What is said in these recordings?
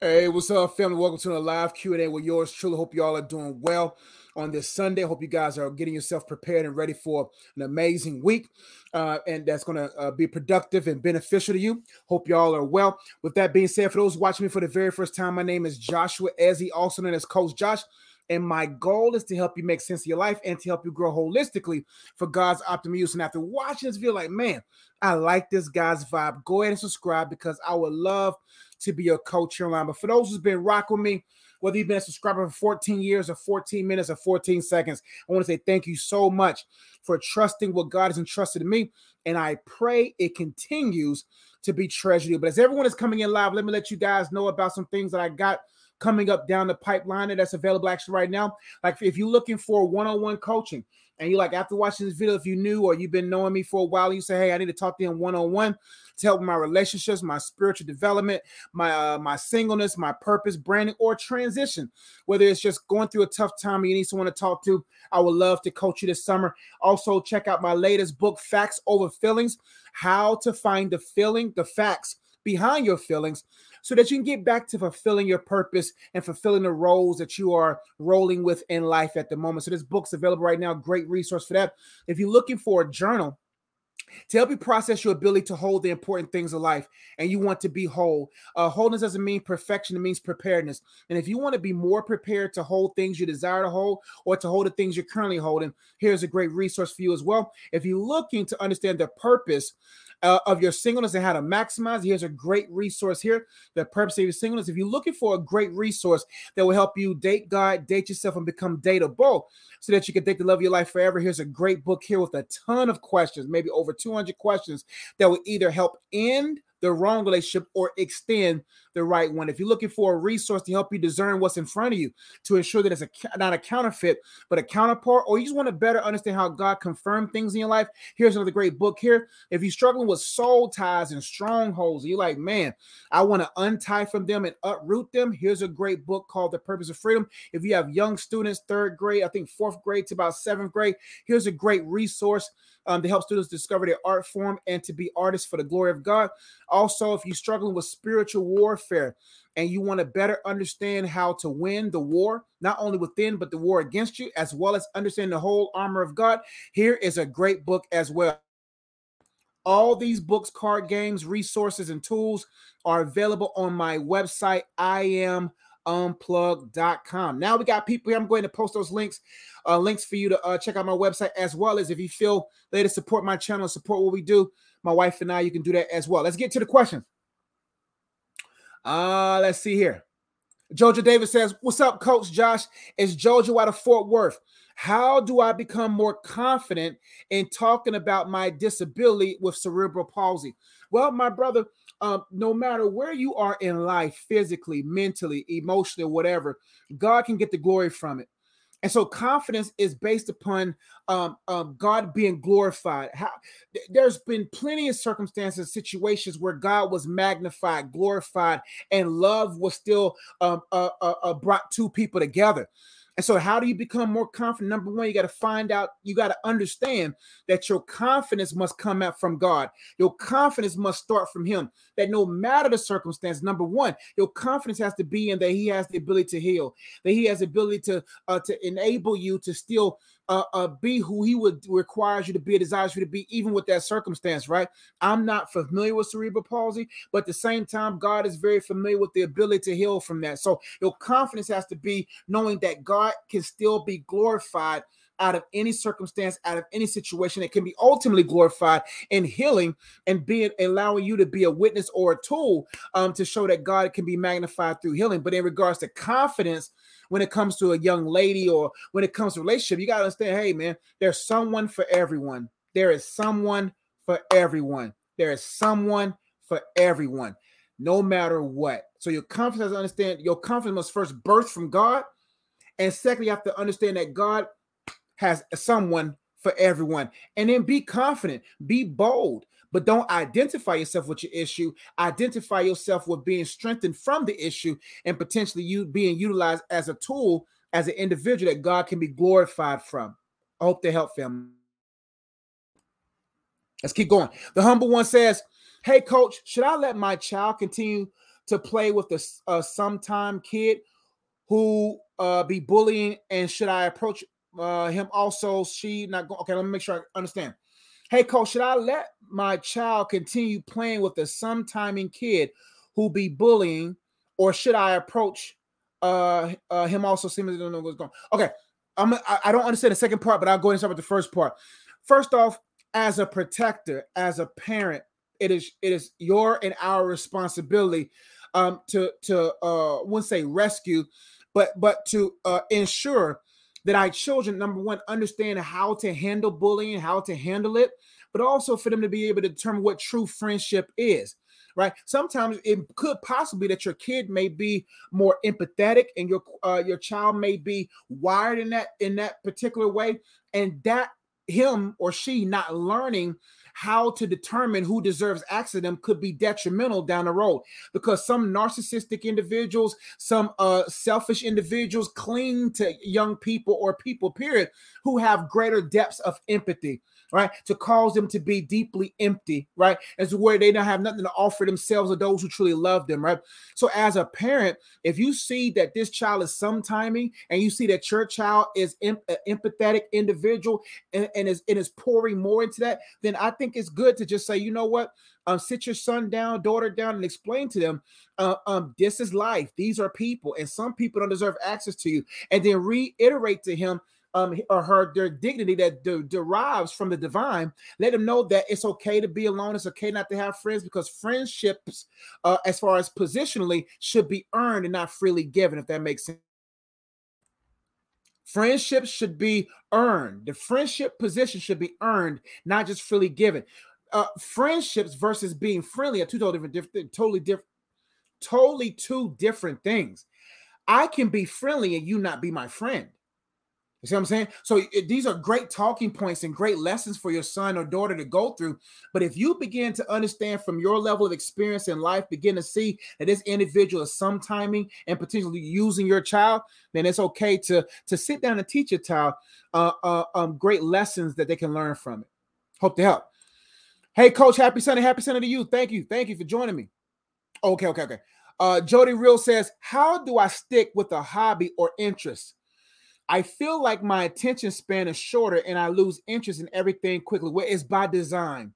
Hey, what's up, family? Welcome to the live Q&A with yours truly. Hope you all are doing well on this Sunday. Hope you guys are getting yourself prepared and ready for an amazing week, uh, and that's going to uh, be productive and beneficial to you. Hope you all are well. With that being said, for those watching me for the very first time, my name is Joshua Ezzy, also known as Coach Josh. And my goal is to help you make sense of your life and to help you grow holistically for God's optimal use. And after watching this video, like, man, I like this guy's vibe. Go ahead and subscribe because I would love to be your coach here online. But for those who's been rocking me, whether you've been a subscriber for 14 years or 14 minutes or 14 seconds, I want to say thank you so much for trusting what God has entrusted in me. And I pray it continues to be treasured. But as everyone is coming in live, let me let you guys know about some things that I got coming up down the pipeline that's available actually right now. Like if you're looking for one-on-one coaching, and you're like after watching this video, if you knew or you've been knowing me for a while, you say, "Hey, I need to talk to him one on one to help my relationships, my spiritual development, my uh, my singleness, my purpose, branding, or transition." Whether it's just going through a tough time, and you need someone to talk to. I would love to coach you this summer. Also, check out my latest book, "Facts Over Feelings: How to Find the Feeling, the Facts." Behind your feelings so that you can get back to fulfilling your purpose and fulfilling the roles that you are rolling with in life at the moment. So this book's available right now. Great resource for that. If you're looking for a journal, to help you process your ability to hold the important things of life and you want to be whole. Uh, wholeness doesn't mean perfection, it means preparedness. And if you want to be more prepared to hold things you desire to hold or to hold the things you're currently holding, here's a great resource for you as well. If you're looking to understand the purpose uh, of your singleness and how to maximize. Here's a great resource here. The purpose of your singleness. If you're looking for a great resource that will help you date God, date yourself, and become dateable so that you can date the love of your life forever, here's a great book here with a ton of questions, maybe over 200 questions that will either help end the wrong relationship or extend the right one. If you're looking for a resource to help you discern what's in front of you to ensure that it's a, not a counterfeit, but a counterpart, or you just want to better understand how God confirmed things in your life, here's another great book here. If you're struggling with soul ties and strongholds, you're like, man, I want to untie from them and uproot them, here's a great book called The Purpose of Freedom. If you have young students, third grade, I think fourth grade to about seventh grade, here's a great resource um, to help students discover their art form and to be artists for the glory of God. Also, if you're struggling with spiritual warfare and you want to better understand how to win the war, not only within, but the war against you, as well as understand the whole armor of God, here is a great book as well. All these books, card games, resources, and tools are available on my website. I am unplug.com. Now we got people here. I'm going to post those links, uh, links for you to uh, check out my website as well as if you feel they to support my channel, support what we do. My wife and I, you can do that as well. Let's get to the questions. Uh, let's see here. Jojo Davis says, What's up, Coach Josh? It's Jojo out of Fort Worth. How do I become more confident in talking about my disability with cerebral palsy? Well, my brother, um, no matter where you are in life, physically, mentally, emotionally, whatever, God can get the glory from it. And so confidence is based upon um, um, God being glorified. How, there's been plenty of circumstances, situations where God was magnified, glorified, and love was still um, uh, uh, uh, brought two people together. And so, how do you become more confident? Number one, you got to find out, you got to understand that your confidence must come out from God. Your confidence must start from Him. That no matter the circumstance, number one, your confidence has to be in that He has the ability to heal, that He has the ability to uh, to enable you to still uh, uh, be who he would requires you to be, desires you to be, even with that circumstance, right? I'm not familiar with cerebral palsy, but at the same time, God is very familiar with the ability to heal from that. So your confidence has to be knowing that God can still be glorified out of any circumstance, out of any situation. It can be ultimately glorified in healing and being allowing you to be a witness or a tool um, to show that God can be magnified through healing. But in regards to confidence, when it comes to a young lady or when it comes to relationship, you got to understand, hey man, there's someone for everyone. There is someone for everyone. There is someone for everyone, no matter what. So your confidence, understand your confidence must first birth from God. And secondly, you have to understand that God has someone for everyone. And then be confident, be bold, but don't identify yourself with your issue. Identify yourself with being strengthened from the issue and potentially you being utilized as a tool, as an individual that God can be glorified from. I hope they help them. Let's keep going. The humble one says, Hey, coach, should I let my child continue to play with a, a sometime kid who uh, be bullying, and should I approach uh, him also? She not going. Okay, let me make sure I understand. Hey, coach, should I let my child continue playing with a sometiming kid who be bullying, or should I approach uh, uh him also? Seems to don't know what's going. Okay, I'm I, I don't understand the second part, but I'll go and start with the first part. First off, as a protector, as a parent, it is it is your and our responsibility um to to uh wouldn't say rescue, but but to uh ensure that our children number one understand how to handle bullying, how to handle it, but also for them to be able to determine what true friendship is right? Sometimes it could possibly that your kid may be more empathetic and your uh, your child may be wired in that in that particular way, and that him or she not learning how to determine who deserves access to them could be detrimental down the road. Because some narcissistic individuals, some uh, selfish individuals cling to young people or people, period, who have greater depths of empathy right? To cause them to be deeply empty, right? As where they don't have nothing to offer themselves or those who truly love them, right? So, as a parent, if you see that this child is sometiming and you see that your child is em- an empathetic individual and, and is and is pouring more into that, then I think it's good to just say, you know what? Um, sit your son down, daughter down, and explain to them, uh, um, this is life. These are people, and some people don't deserve access to you. And then reiterate to him um, or her their dignity that de- derives from the divine. Let them know that it's okay to be alone. It's okay not to have friends because friendships, uh, as far as positionally, should be earned and not freely given. If that makes sense. Friendships should be earned. The friendship position should be earned, not just freely given. Uh, friendships versus being friendly are two totally different, different, totally different, totally two different things. I can be friendly and you not be my friend. You see what I'm saying? So it, these are great talking points and great lessons for your son or daughter to go through. But if you begin to understand from your level of experience in life, begin to see that this individual is sometiming and potentially using your child, then it's okay to to sit down and teach your child uh, uh, um, great lessons that they can learn from it. Hope to help. Hey, Coach, happy Sunday, happy Sunday to you. Thank you, thank you for joining me. Okay, okay, okay. Uh, Jody Real says, "How do I stick with a hobby or interest?" I feel like my attention span is shorter and I lose interest in everything quickly. Well, it's by design.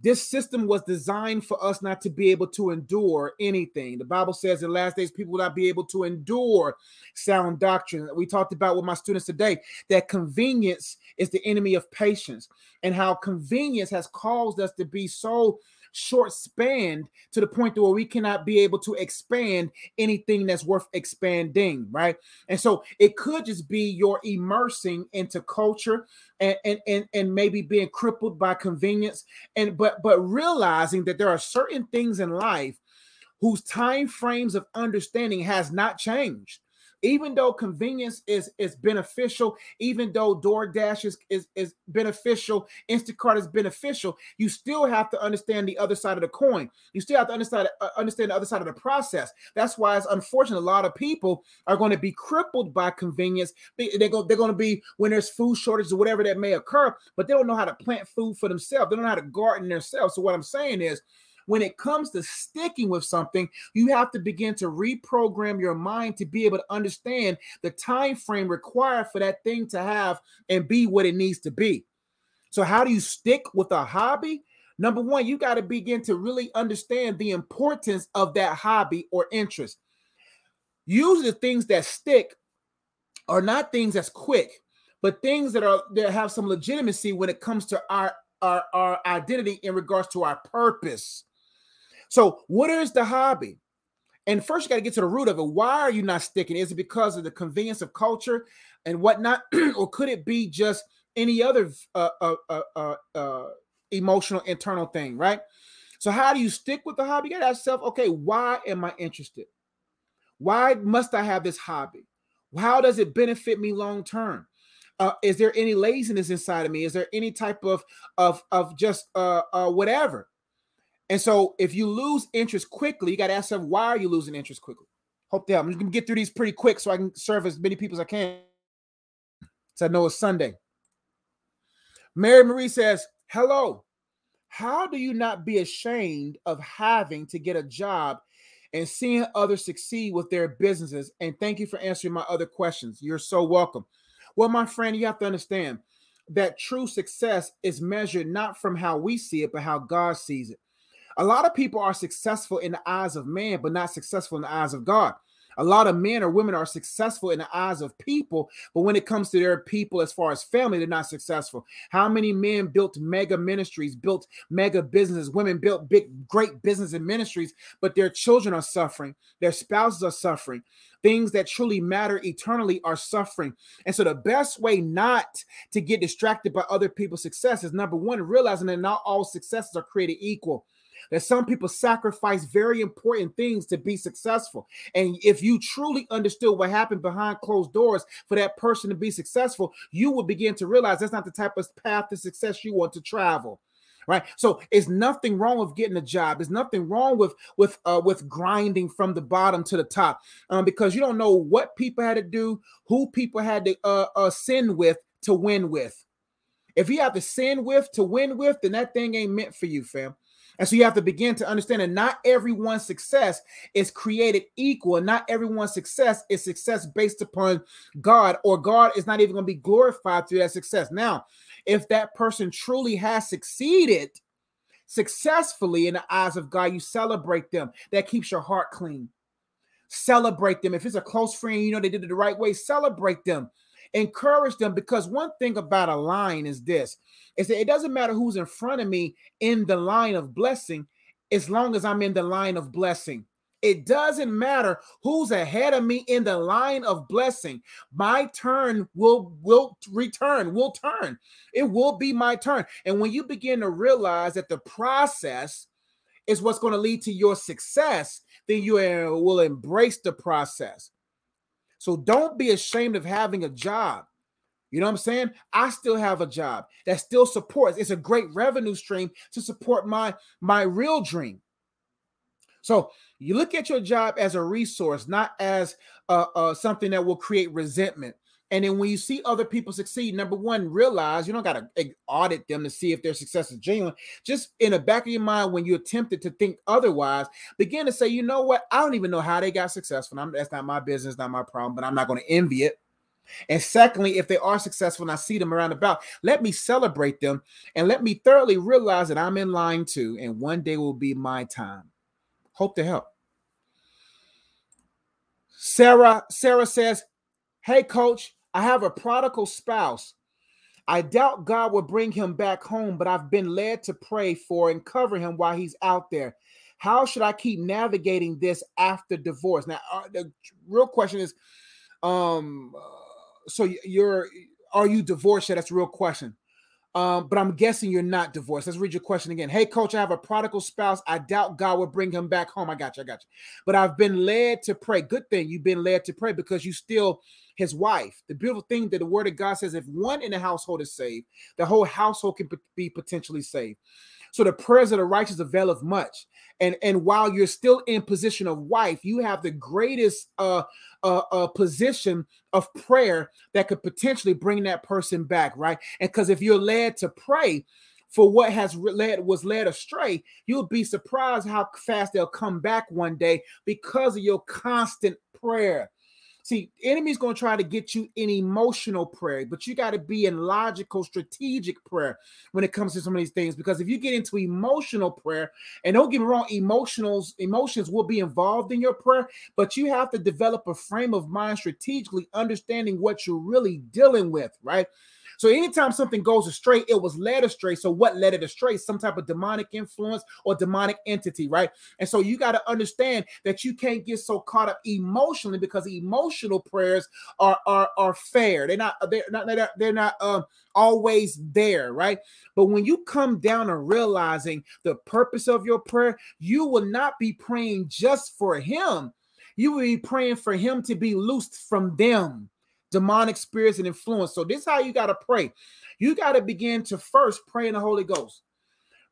This system was designed for us not to be able to endure anything. The Bible says in the last days, people will not be able to endure sound doctrine. We talked about with my students today that convenience is the enemy of patience, and how convenience has caused us to be so short spanned to the point to where we cannot be able to expand anything that's worth expanding, right? And so it could just be your immersing into culture and and and, and maybe being crippled by convenience and but but realizing that there are certain things in life whose time frames of understanding has not changed even though convenience is is beneficial, even though DoorDash is, is is beneficial, Instacart is beneficial, you still have to understand the other side of the coin. You still have to understand uh, understand the other side of the process. That's why it's unfortunate. A lot of people are going to be crippled by convenience. They're going they're going to be when there's food shortages or whatever that may occur, but they don't know how to plant food for themselves. They don't know how to garden themselves. So what I'm saying is when it comes to sticking with something, you have to begin to reprogram your mind to be able to understand the time frame required for that thing to have and be what it needs to be. So, how do you stick with a hobby? Number one, you got to begin to really understand the importance of that hobby or interest. Usually, the things that stick are not things that's quick, but things that are that have some legitimacy when it comes to our our, our identity in regards to our purpose. So, what is the hobby? And first, you got to get to the root of it. Why are you not sticking? Is it because of the convenience of culture and whatnot, or could it be just any other uh, uh, uh, uh, uh, emotional internal thing, right? So, how do you stick with the hobby? You got to ask yourself, okay, why am I interested? Why must I have this hobby? How does it benefit me long term? Uh, is there any laziness inside of me? Is there any type of of of just uh, uh, whatever? And so if you lose interest quickly, you got to ask yourself, why are you losing interest quickly? Hope that I'm just gonna get through these pretty quick so I can serve as many people as I can. So I know it's Sunday. Mary Marie says, Hello. How do you not be ashamed of having to get a job and seeing others succeed with their businesses. And thank you for answering my other questions. You're so welcome. Well, my friend, you have to understand that true success is measured not from how we see it, but how God sees it. A lot of people are successful in the eyes of man, but not successful in the eyes of God. A lot of men or women are successful in the eyes of people, but when it comes to their people, as far as family, they're not successful. How many men built mega ministries, built mega businesses? Women built big, great business and ministries, but their children are suffering, their spouses are suffering. Things that truly matter eternally are suffering. And so, the best way not to get distracted by other people's success is number one, realizing that not all successes are created equal that some people sacrifice very important things to be successful. And if you truly understood what happened behind closed doors for that person to be successful, you would begin to realize that's not the type of path to success you want to travel right? So it's nothing wrong with getting a job. There's nothing wrong with with uh with grinding from the bottom to the top um because you don't know what people had to do who people had to uh, uh sin with to win with. If you have to sin with to win with then that thing ain't meant for you fam and so you have to begin to understand that not everyone's success is created equal, not everyone's success is success based upon God, or God is not even going to be glorified through that success. Now, if that person truly has succeeded successfully in the eyes of God, you celebrate them. That keeps your heart clean. Celebrate them. If it's a close friend, you know they did it the right way, celebrate them encourage them because one thing about a line is this is that it doesn't matter who's in front of me in the line of blessing as long as I'm in the line of blessing. It doesn't matter who's ahead of me in the line of blessing. My turn will will return, will turn. It will be my turn. And when you begin to realize that the process is what's going to lead to your success, then you uh, will embrace the process. So don't be ashamed of having a job. You know what I'm saying? I still have a job that still supports. It's a great revenue stream to support my my real dream. So you look at your job as a resource, not as uh, uh, something that will create resentment. And then when you see other people succeed, number one, realize you don't got to audit them to see if their success is genuine. Just in the back of your mind, when you're tempted to think otherwise, begin to say, you know what? I don't even know how they got successful. I'm, that's not my business, not my problem, but I'm not going to envy it. And secondly, if they are successful and I see them around about, let me celebrate them and let me thoroughly realize that I'm in line too. And one day will be my time. Hope to help. Sarah, Sarah says, Hey, coach, I have a prodigal spouse. I doubt God will bring him back home, but I've been led to pray for and cover him while he's out there. How should I keep navigating this after divorce? Now, uh, the real question is, um, so you're are you divorced? Yeah, That's a real question. Um, but I'm guessing you're not divorced. Let's read your question again. Hey, coach, I have a prodigal spouse. I doubt God will bring him back home. I got you. I got you. But I've been led to pray. Good thing you've been led to pray because you still his wife. The beautiful thing that the word of God says if one in the household is saved, the whole household can be potentially saved. So the prayers of the righteous availeth much. And and while you're still in position of wife, you have the greatest uh, uh, uh position of prayer that could potentially bring that person back, right? And because if you're led to pray, for what has led was led astray, you'll be surprised how fast they'll come back one day because of your constant prayer. See, enemy's going to try to get you in emotional prayer, but you got to be in logical, strategic prayer when it comes to some of these things. Because if you get into emotional prayer, and don't get me wrong, emotionals emotions will be involved in your prayer, but you have to develop a frame of mind strategically, understanding what you're really dealing with, right? So anytime something goes astray, it was led astray. So what led it astray? Some type of demonic influence or demonic entity, right? And so you got to understand that you can't get so caught up emotionally because emotional prayers are are are fair. They're not they're not they're not, they're not um always there, right? But when you come down and realizing the purpose of your prayer, you will not be praying just for him. You will be praying for him to be loosed from them demonic spirits and influence. So this is how you got to pray. You got to begin to first pray in the Holy Ghost.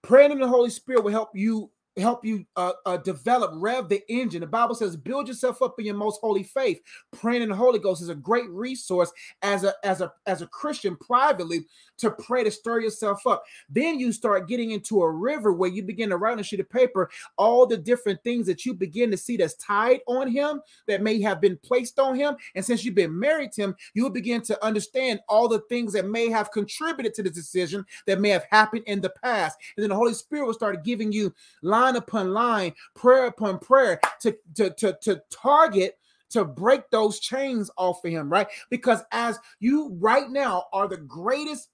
Praying in the Holy Spirit will help you help you uh, uh, develop, rev the engine. The Bible says, build yourself up in your most holy faith. Praying in the Holy Ghost is a great resource as a as a as a Christian privately to pray to stir yourself up. Then you start getting into a river where you begin to write on a sheet of paper all the different things that you begin to see that's tied on him that may have been placed on him. And since you've been married to him, you will begin to understand all the things that may have contributed to the decision that may have happened in the past. And then the Holy Spirit will start giving you line upon line, prayer upon prayer to, to, to, to target to break those chains off of him, right? Because as you right now are the greatest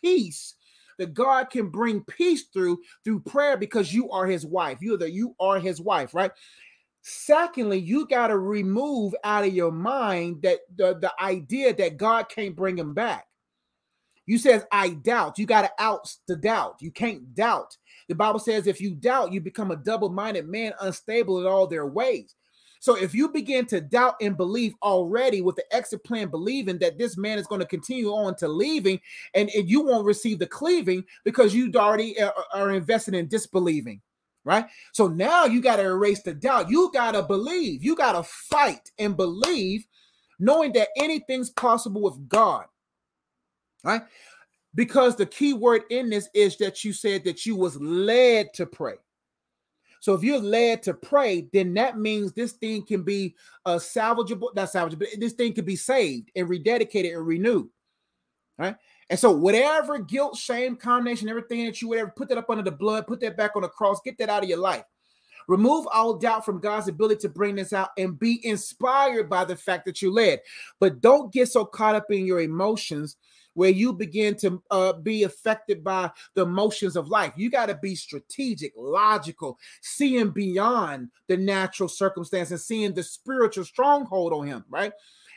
peace that God can bring peace through through prayer because you are his wife. You are the you are his wife, right? Secondly, you got to remove out of your mind that the, the idea that God can't bring him back. You says, I doubt. You got to out the doubt. You can't doubt. The Bible says, if you doubt, you become a double-minded man, unstable in all their ways. So if you begin to doubt and believe already with the exit plan, believing that this man is going to continue on to leaving, and, and you won't receive the cleaving because you already are, are invested in disbelieving, right? So now you got to erase the doubt. You got to believe. You got to fight and believe, knowing that anything's possible with God, right? Because the key word in this is that you said that you was led to pray. So if you're led to pray, then that means this thing can be uh, salvageable, not salvageable, this thing can be saved and rededicated and renewed. Right. And so whatever guilt, shame, condemnation, everything that you would ever put that up under the blood, put that back on the cross, get that out of your life. Remove all doubt from God's ability to bring this out and be inspired by the fact that you led. But don't get so caught up in your emotions where you begin to uh, be affected by the emotions of life. You got to be strategic, logical, seeing beyond the natural circumstances, seeing the spiritual stronghold on him, right?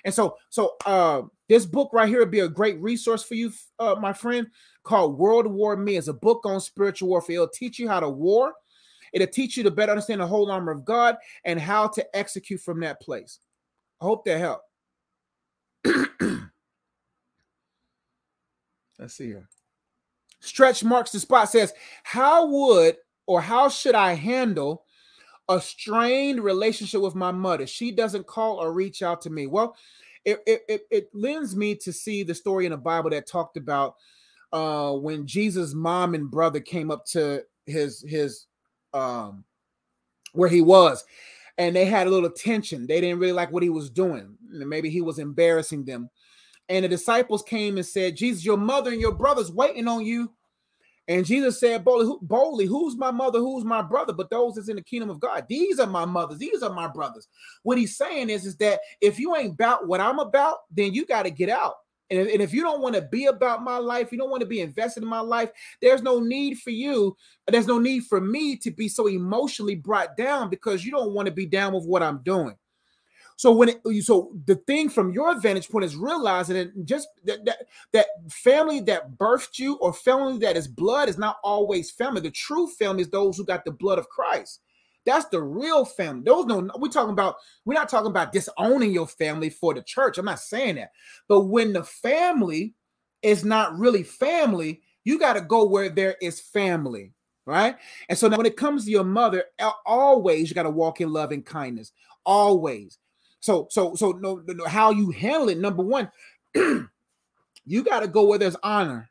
And so, so uh, this book right here would be a great resource for you, uh, my friend, called World War Me. It's a book on spiritual warfare. It'll teach you how to war. It'll teach you to better understand the whole armor of God and how to execute from that place. I hope that helped. Let's see here. Stretch marks the spot says, How would or how should I handle a strained relationship with my mother? She doesn't call or reach out to me. Well, it, it, it, it lends me to see the story in the Bible that talked about uh, when Jesus' mom and brother came up to his his um where he was and they had a little tension. They didn't really like what he was doing. Maybe he was embarrassing them. And the disciples came and said, Jesus, your mother and your brothers waiting on you. And Jesus said boldly, Who, boldly, Who's my mother? Who's my brother? But those that's in the kingdom of God. These are my mothers. These are my brothers. What he's saying is, is that if you ain't about what I'm about, then you got to get out. And, and if you don't want to be about my life, you don't want to be invested in my life, there's no need for you. There's no need for me to be so emotionally brought down because you don't want to be down with what I'm doing. So when it, so the thing from your vantage point is realizing that just that, that that family that birthed you or family that is blood is not always family. The true family is those who got the blood of Christ. That's the real family. Those no, we're talking about. We're not talking about disowning your family for the church. I'm not saying that. But when the family is not really family, you got to go where there is family, right? And so now, when it comes to your mother, always you got to walk in love and kindness. Always. So, so, so no, no how you handle it. Number one, you got to go where there's honor.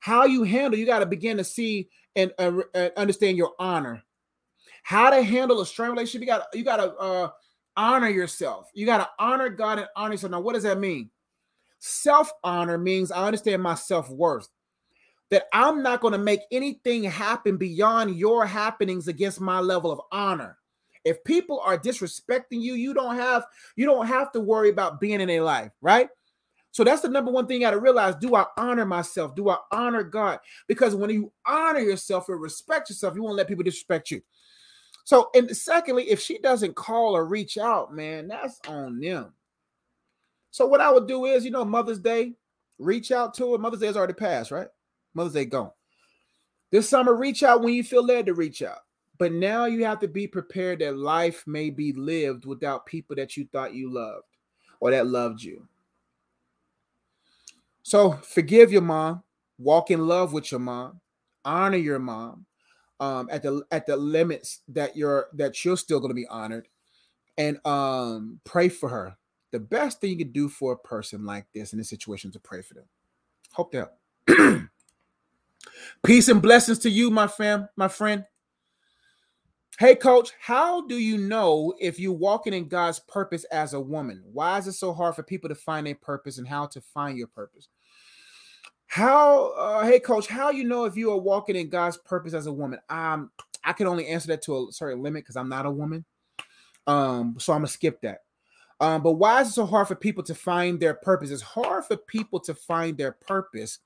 How you handle, you got to begin to see and uh, uh, understand your honor. How to handle a strained relationship. You got you got to uh, honor yourself. You got to honor God and honor yourself. Now, what does that mean? Self honor means I understand my self worth. That I'm not going to make anything happen beyond your happenings against my level of honor. If people are disrespecting you, you don't have you don't have to worry about being in a life, right? So that's the number one thing you got to realize. Do I honor myself? Do I honor God? Because when you honor yourself and respect yourself, you won't let people disrespect you. So, and secondly, if she doesn't call or reach out, man, that's on them. So, what I would do is, you know, Mother's Day, reach out to her. Mother's Day has already passed, right? Mother's Day gone. This summer, reach out when you feel led to reach out. But now you have to be prepared that life may be lived without people that you thought you loved or that loved you. So forgive your mom, walk in love with your mom, honor your mom, um, at the at the limits that you're that you're still going to be honored, and um, pray for her. The best thing you can do for a person like this in this situation is to pray for them. Hope that. Peace and blessings to you, my fam, my friend. Hey, coach, how do you know if you're walking in God's purpose as a woman? Why is it so hard for people to find a purpose and how to find your purpose? How, uh, hey, coach, how you know if you are walking in God's purpose as a woman? Um, I can only answer that to a certain limit because I'm not a woman. Um, so I'm gonna skip that. Um, but why is it so hard for people to find their purpose? It's hard for people to find their purpose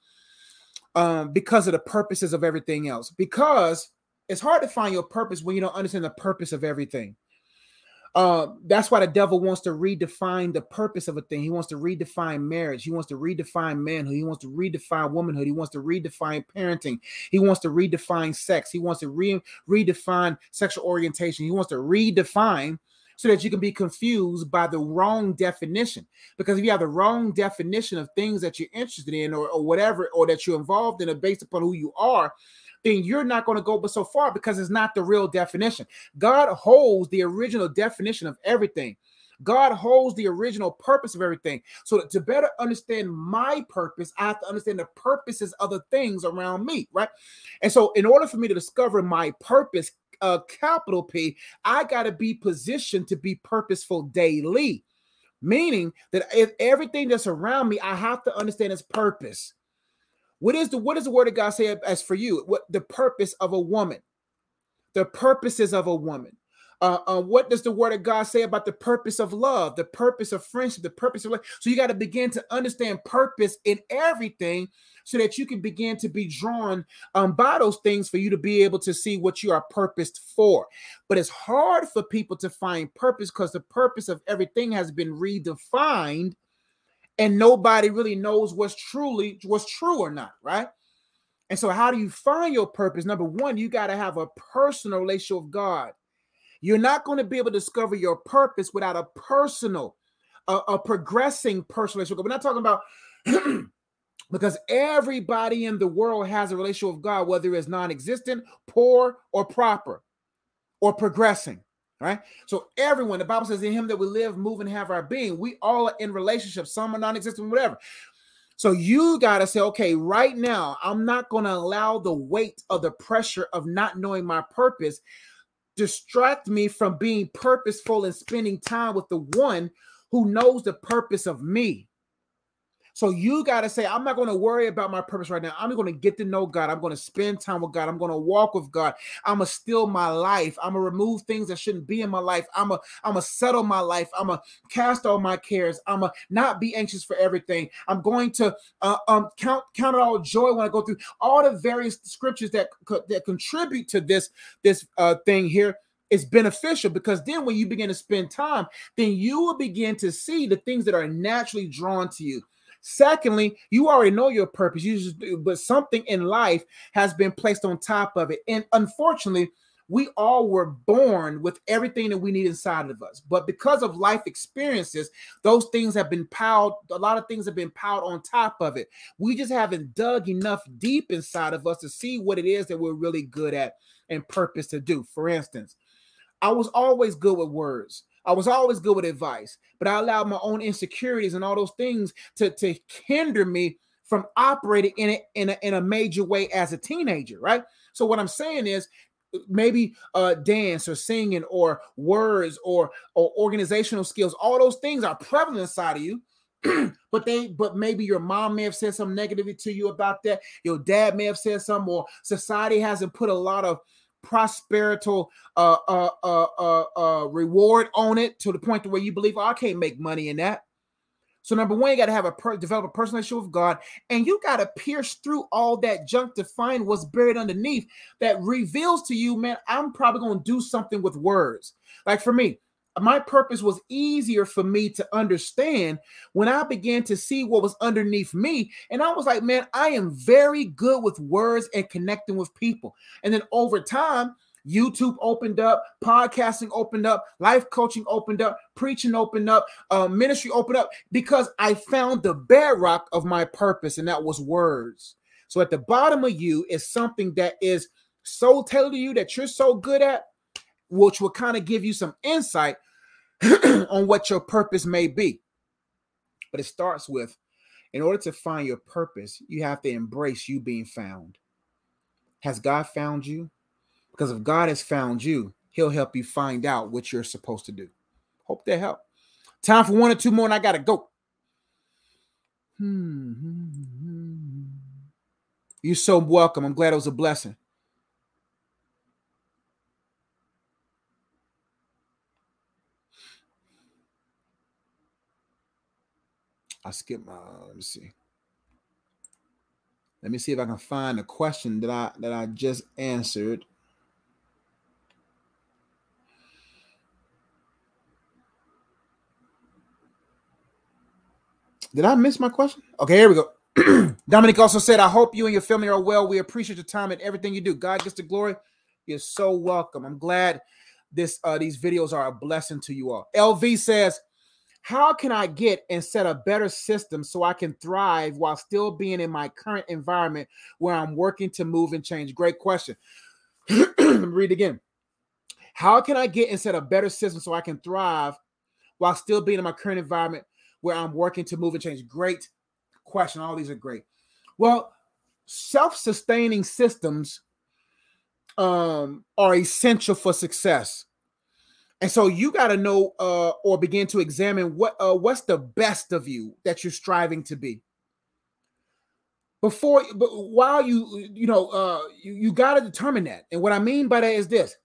um, because of the purposes of everything else. Because it's hard to find your purpose when you don't understand the purpose of everything. Uh, that's why the devil wants to redefine the purpose of a thing. He wants to redefine marriage. He wants to redefine manhood. He wants to redefine womanhood. He wants to redefine parenting. He wants to redefine sex. He wants to re- redefine sexual orientation. He wants to redefine so that you can be confused by the wrong definition. Because if you have the wrong definition of things that you're interested in or, or whatever, or that you're involved in, based upon who you are, then you're not going to go but so far because it's not the real definition. God holds the original definition of everything. God holds the original purpose of everything. So to better understand my purpose, I have to understand the purposes of the things around me, right? And so in order for me to discover my purpose, uh, capital P, I got to be positioned to be purposeful daily. Meaning that if everything that's around me, I have to understand its purpose. What is the what does the word of God say as for you? What the purpose of a woman? The purposes of a woman. Uh, uh, what does the word of God say about the purpose of love, the purpose of friendship, the purpose of life? So you got to begin to understand purpose in everything so that you can begin to be drawn um, by those things for you to be able to see what you are purposed for. But it's hard for people to find purpose because the purpose of everything has been redefined and nobody really knows what's truly what's true or not, right? And so, how do you find your purpose? Number one, you got to have a personal relationship with God. You're not going to be able to discover your purpose without a personal, a, a progressing personal relationship. We're not talking about because everybody in the world has a relationship with God, whether it's non-existent, poor, or proper, or progressing right? So everyone, the Bible says, in him that we live, move, and have our being. We all are in relationships. Some are non-existent, whatever. So you got to say, okay, right now, I'm not going to allow the weight of the pressure of not knowing my purpose distract me from being purposeful and spending time with the one who knows the purpose of me. So you got to say, I'm not going to worry about my purpose right now. I'm going to get to know God. I'm going to spend time with God. I'm going to walk with God. I'm going to steal my life. I'm going to remove things that shouldn't be in my life. I'm going I'm to settle my life. I'm going to cast all my cares. I'm going to not be anxious for everything. I'm going to uh, um, count, count it all joy when I go through all the various scriptures that, that contribute to this, this uh, thing here is beneficial because then when you begin to spend time, then you will begin to see the things that are naturally drawn to you. Secondly, you already know your purpose, you just do, but something in life has been placed on top of it. And unfortunately, we all were born with everything that we need inside of us. But because of life experiences, those things have been piled, a lot of things have been piled on top of it. We just haven't dug enough deep inside of us to see what it is that we're really good at and purpose to do. For instance, I was always good with words. I was always good with advice, but I allowed my own insecurities and all those things to, to hinder me from operating in it in a, in a major way as a teenager, right? So what I'm saying is maybe uh dance or singing or words or or organizational skills all those things are prevalent inside of you but they but maybe your mom may have said something negatively to you about that your dad may have said something or society hasn't put a lot of prosperital uh, uh, uh, uh, uh, reward on it to the point to where you believe oh, I can't make money in that. So number one, you got to have a per- develop a personal relationship with God, and you got to pierce through all that junk to find what's buried underneath that reveals to you, man. I'm probably going to do something with words. Like for me, my purpose was easier for me to understand when I began to see what was underneath me. And I was like, man, I am very good with words and connecting with people. And then over time, YouTube opened up, podcasting opened up, life coaching opened up, preaching opened up, uh, ministry opened up because I found the bedrock of my purpose, and that was words. So at the bottom of you is something that is so tailored to you that you're so good at, which will kind of give you some insight on what your purpose may be. But it starts with in order to find your purpose, you have to embrace you being found. Has God found you? Because if God has found you, He'll help you find out what you're supposed to do. Hope that help. Time for one or two more, and I gotta go. Hmm. hmm, hmm, hmm you're so welcome. I'm glad it was a blessing. I skipped my. Let me see. Let me see if I can find a question that I that I just answered. Did I miss my question? Okay, here we go. Dominic also said, I hope you and your family are well. We appreciate your time and everything you do. God gets the glory. You're so welcome. I'm glad this uh, these videos are a blessing to you all. LV says, How can I get and set a better system so I can thrive while still being in my current environment where I'm working to move and change? Great question. read again. How can I get and set a better system so I can thrive while still being in my current environment where I'm working to move and change? Great question. All these are great. Well, self-sustaining systems um, are essential for success. And so you got to know uh, or begin to examine what uh, what's the best of you that you're striving to be. Before, but while you you know uh, you, you got to determine that. And what I mean by that is this: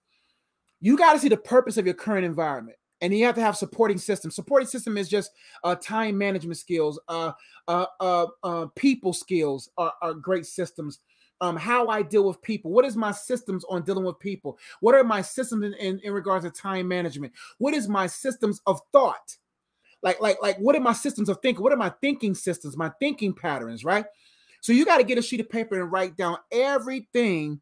you got to see the purpose of your current environment and you have to have supporting system. Supporting system is just uh, time management skills, uh, uh, uh, uh, people skills are, are great systems. Um, how I deal with people. What is my systems on dealing with people? What are my systems in, in, in regards to time management? What is my systems of thought? Like, like, like, what are my systems of thinking? What are my thinking systems, my thinking patterns, right? So you got to get a sheet of paper and write down everything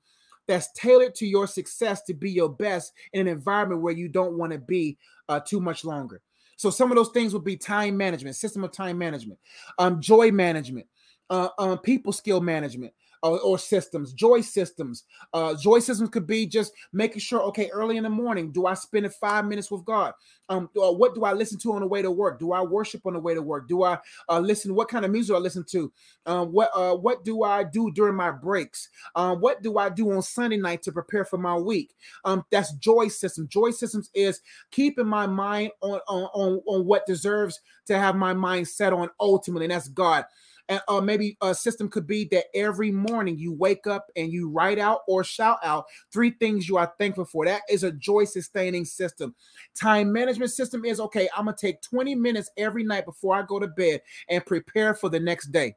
that's tailored to your success to be your best in an environment where you don't want to be uh, too much longer. So some of those things would be time management, system of time management, um, joy management, uh, um, people skill management, or, or systems, joy systems. Uh, joy systems could be just making sure, okay, early in the morning, do I spend five minutes with God? Um, uh, what do I listen to on the way to work? Do I worship on the way to work? Do I uh, listen? What kind of music do I listen to? Um, what uh, what do I do during my breaks? Um, what do I do on Sunday night to prepare for my week? Um, that's joy system. Joy systems is keeping my mind on on on, on what deserves to have my mind set on ultimately, and that's God uh, maybe a system could be that every morning you wake up and you write out or shout out three things you are thankful for. That is a joy sustaining system. Time management system is okay, I'm gonna take 20 minutes every night before I go to bed and prepare for the next day.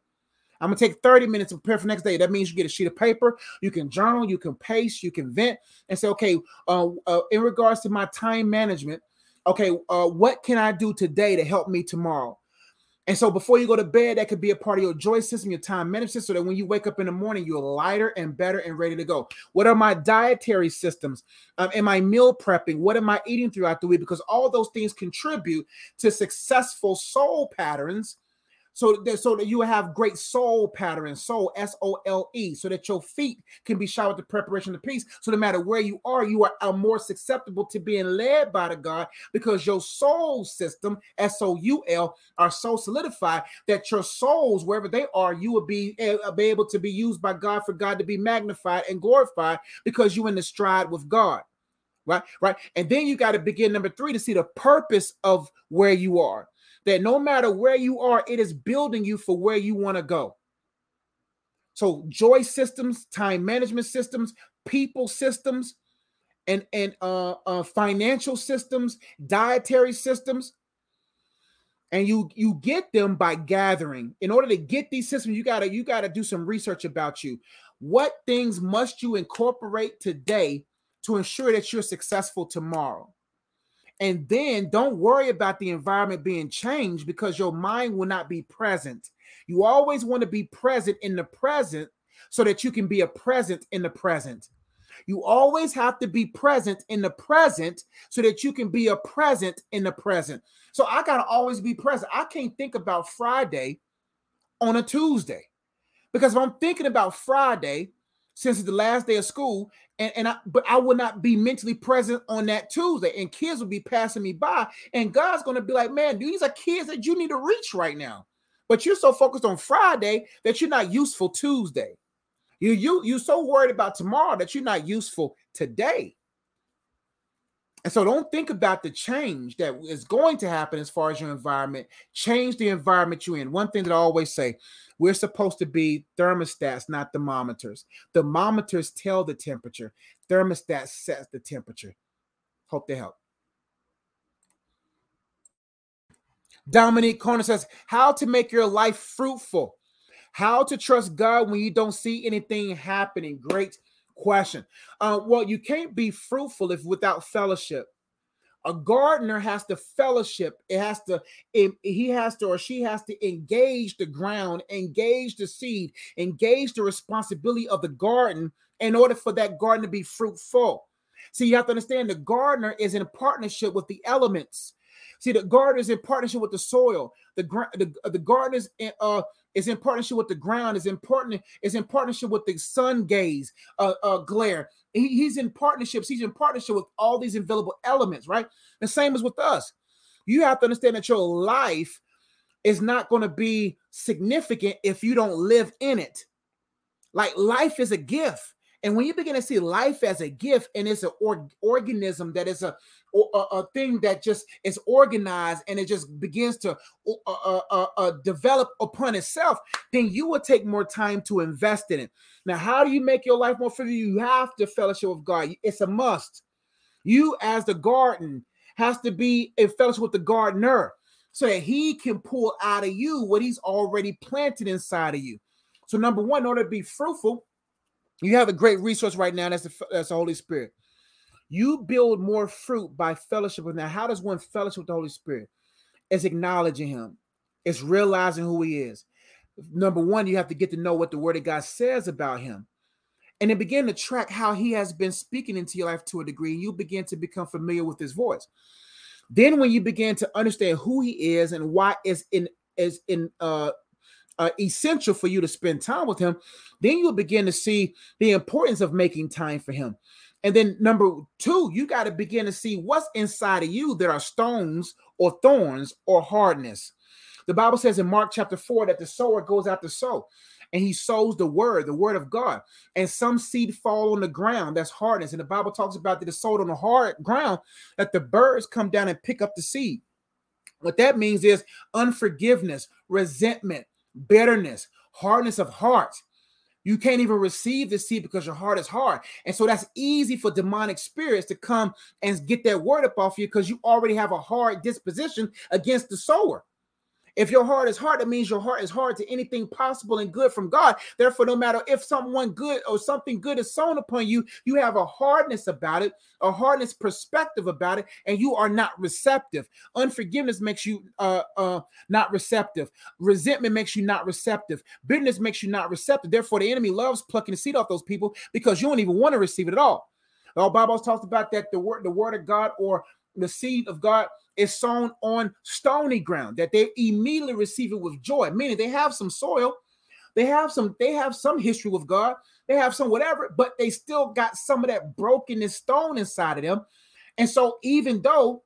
I'm gonna take 30 minutes to prepare for next day. That means you get a sheet of paper, you can journal, you can pace, you can vent, and say, okay, uh, uh, in regards to my time management, okay, uh, what can I do today to help me tomorrow? And so before you go to bed, that could be a part of your joy system, your time management system, so that when you wake up in the morning, you're lighter and better and ready to go. What are my dietary systems? Um, am I meal prepping? What am I eating throughout the week? Because all those things contribute to successful soul patterns so that so that you have great soul pattern, soul S O L E, so that your feet can be showered with the preparation of peace. So no matter where you are, you are, more susceptible to being led by the God because your soul system S O U L are so solidified that your souls, wherever they are, you will be, uh, be able to be used by God for God to be magnified and glorified because you're in the stride with God right right and then you got to begin number three to see the purpose of where you are that no matter where you are, it is building you for where you want to go. So joy systems, time management systems, people systems, and and uh, uh, financial systems, dietary systems, and you you get them by gathering. In order to get these systems, you gotta you gotta do some research about you. What things must you incorporate today to ensure that you're successful tomorrow? And then don't worry about the environment being changed because your mind will not be present. You always want to be present in the present so that you can be a present in the present. You always have to be present in the present so that you can be a present in the present. So I got to always be present. I can't think about Friday on a Tuesday because if I'm thinking about Friday, since it's the last day of school, and, and I but I will not be mentally present on that Tuesday, and kids will be passing me by, and God's gonna be like, man, these are kids that you need to reach right now. But you're so focused on Friday that you're not useful Tuesday. You you you so worried about tomorrow that you're not useful today. And so don't think about the change that is going to happen as far as your environment. Change the environment you're in. One thing that I always say, we're supposed to be thermostats, not thermometers. Thermometers tell the temperature. Thermostat sets the temperature. Hope they help. Dominique Corner says, How to make your life fruitful. How to trust God when you don't see anything happening. Great question. Uh, well, you can't be fruitful if without fellowship. A gardener has to fellowship. It has to, he has to, or she has to engage the ground, engage the seed, engage the responsibility of the garden in order for that garden to be fruitful. See, you have to understand the gardener is in partnership with the elements. See, the gardener is in partnership with the soil. The the, the gardener is in, uh, is in partnership with the ground. Is in is in partnership with the sun gaze, uh, uh glare. He, he's in partnerships. He's in partnership with all these available elements. Right. The same as with us. You have to understand that your life is not going to be significant if you don't live in it. Like life is a gift. And when you begin to see life as a gift and it's an or- organism that is a, a, a, thing that just is organized and it just begins to uh, uh, uh, develop upon itself, then you will take more time to invest in it. Now, how do you make your life more free? You have to fellowship with God. It's a must. You, as the garden, has to be in fellowship with the gardener so that he can pull out of you what he's already planted inside of you. So, number one, in order to be fruitful, you have a great resource right now. That's the, that's the Holy Spirit. You build more fruit by fellowship with. Now, how does one fellowship with the Holy Spirit? It's acknowledging Him. It's realizing who He is. Number one, you have to get to know what the Word of God says about Him, and then begin to track how He has been speaking into your life to a degree. And you begin to become familiar with His voice. Then, when you begin to understand who He is and why is in is in uh uh, essential for you to spend time with him, then you'll begin to see the importance of making time for him. And then number two, you got to begin to see what's inside of you that are stones or thorns or hardness. The Bible says in Mark chapter 4 that the sower goes out to sow and he sows the word, the word of God. And some seed fall on the ground, that's hardness. And the Bible talks about that it's sowed on the hard ground, that the birds come down and pick up the seed. What that means is unforgiveness, resentment, bitterness, hardness of heart. You can't even receive the seed because your heart is hard. And so that's easy for demonic spirits to come and get that word up off you because you already have a hard disposition against the sower. If your heart is hard, it means your heart is hard to anything possible and good from God. Therefore, no matter if someone good or something good is sown upon you, you have a hardness about it, a hardness perspective about it, and you are not receptive. Unforgiveness makes you uh, uh, not receptive. Resentment makes you not receptive. Bitterness makes you not receptive. Therefore, the enemy loves plucking the seed off those people because you don't even want to receive it at all. The Bible talks about that the word, the word of God or the seed of God is sown on stony ground, that they immediately receive it with joy, meaning they have some soil, they have some, they have some history with God, they have some whatever, but they still got some of that brokenness stone inside of them. And so, even though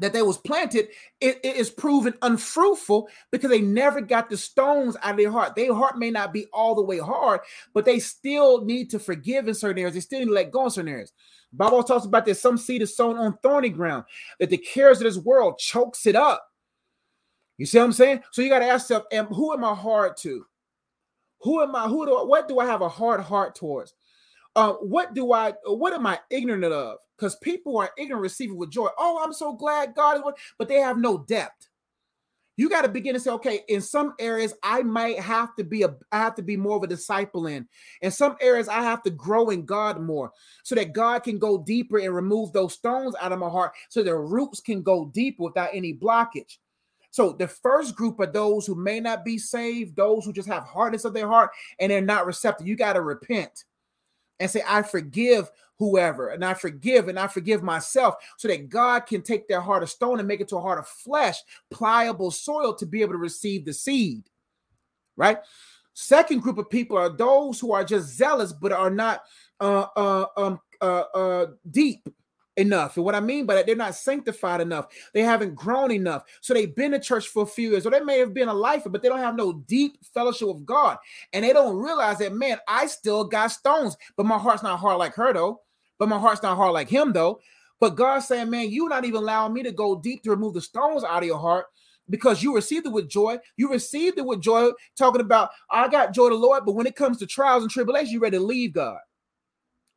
that they was planted, it, it is proven unfruitful because they never got the stones out of their heart. Their heart may not be all the way hard, but they still need to forgive in certain areas. They still need to let go in certain areas. Bible talks about that some seed is sown on thorny ground, that the cares of this world chokes it up. You see what I'm saying? So you got to ask yourself, am, who am I hard to? Who am I? Who do I, what do I have a hard heart towards? Uh, what do I what am I ignorant of? Because people are ignorant receive it with joy. Oh, I'm so glad God is but they have no depth you got to begin to say, okay, in some areas I might have to be a I have to be more of a disciple in. In some areas I have to grow in God more so that God can go deeper and remove those stones out of my heart so the roots can go deeper without any blockage. So the first group are those who may not be saved, those who just have hardness of their heart and they're not receptive. You got to repent and say, I forgive whoever, and I forgive and I forgive myself, so that God can take their heart of stone and make it to a heart of flesh, pliable soil to be able to receive the seed. Right? Second group of people are those who are just zealous but are not uh, uh, um, uh, uh, deep enough. And what I mean by that, they're not sanctified enough. They haven't grown enough. So they've been to church for a few years, or they may have been a lifer, but they don't have no deep fellowship with God. And they don't realize that, man, I still got stones, but my heart's not hard like her, though. But my heart's not hard like him, though. But God's saying, man, you're not even allowing me to go deep to remove the stones out of your heart because you received it with joy. You received it with joy, talking about, I got joy to the Lord. But when it comes to trials and tribulation, you're ready to leave God.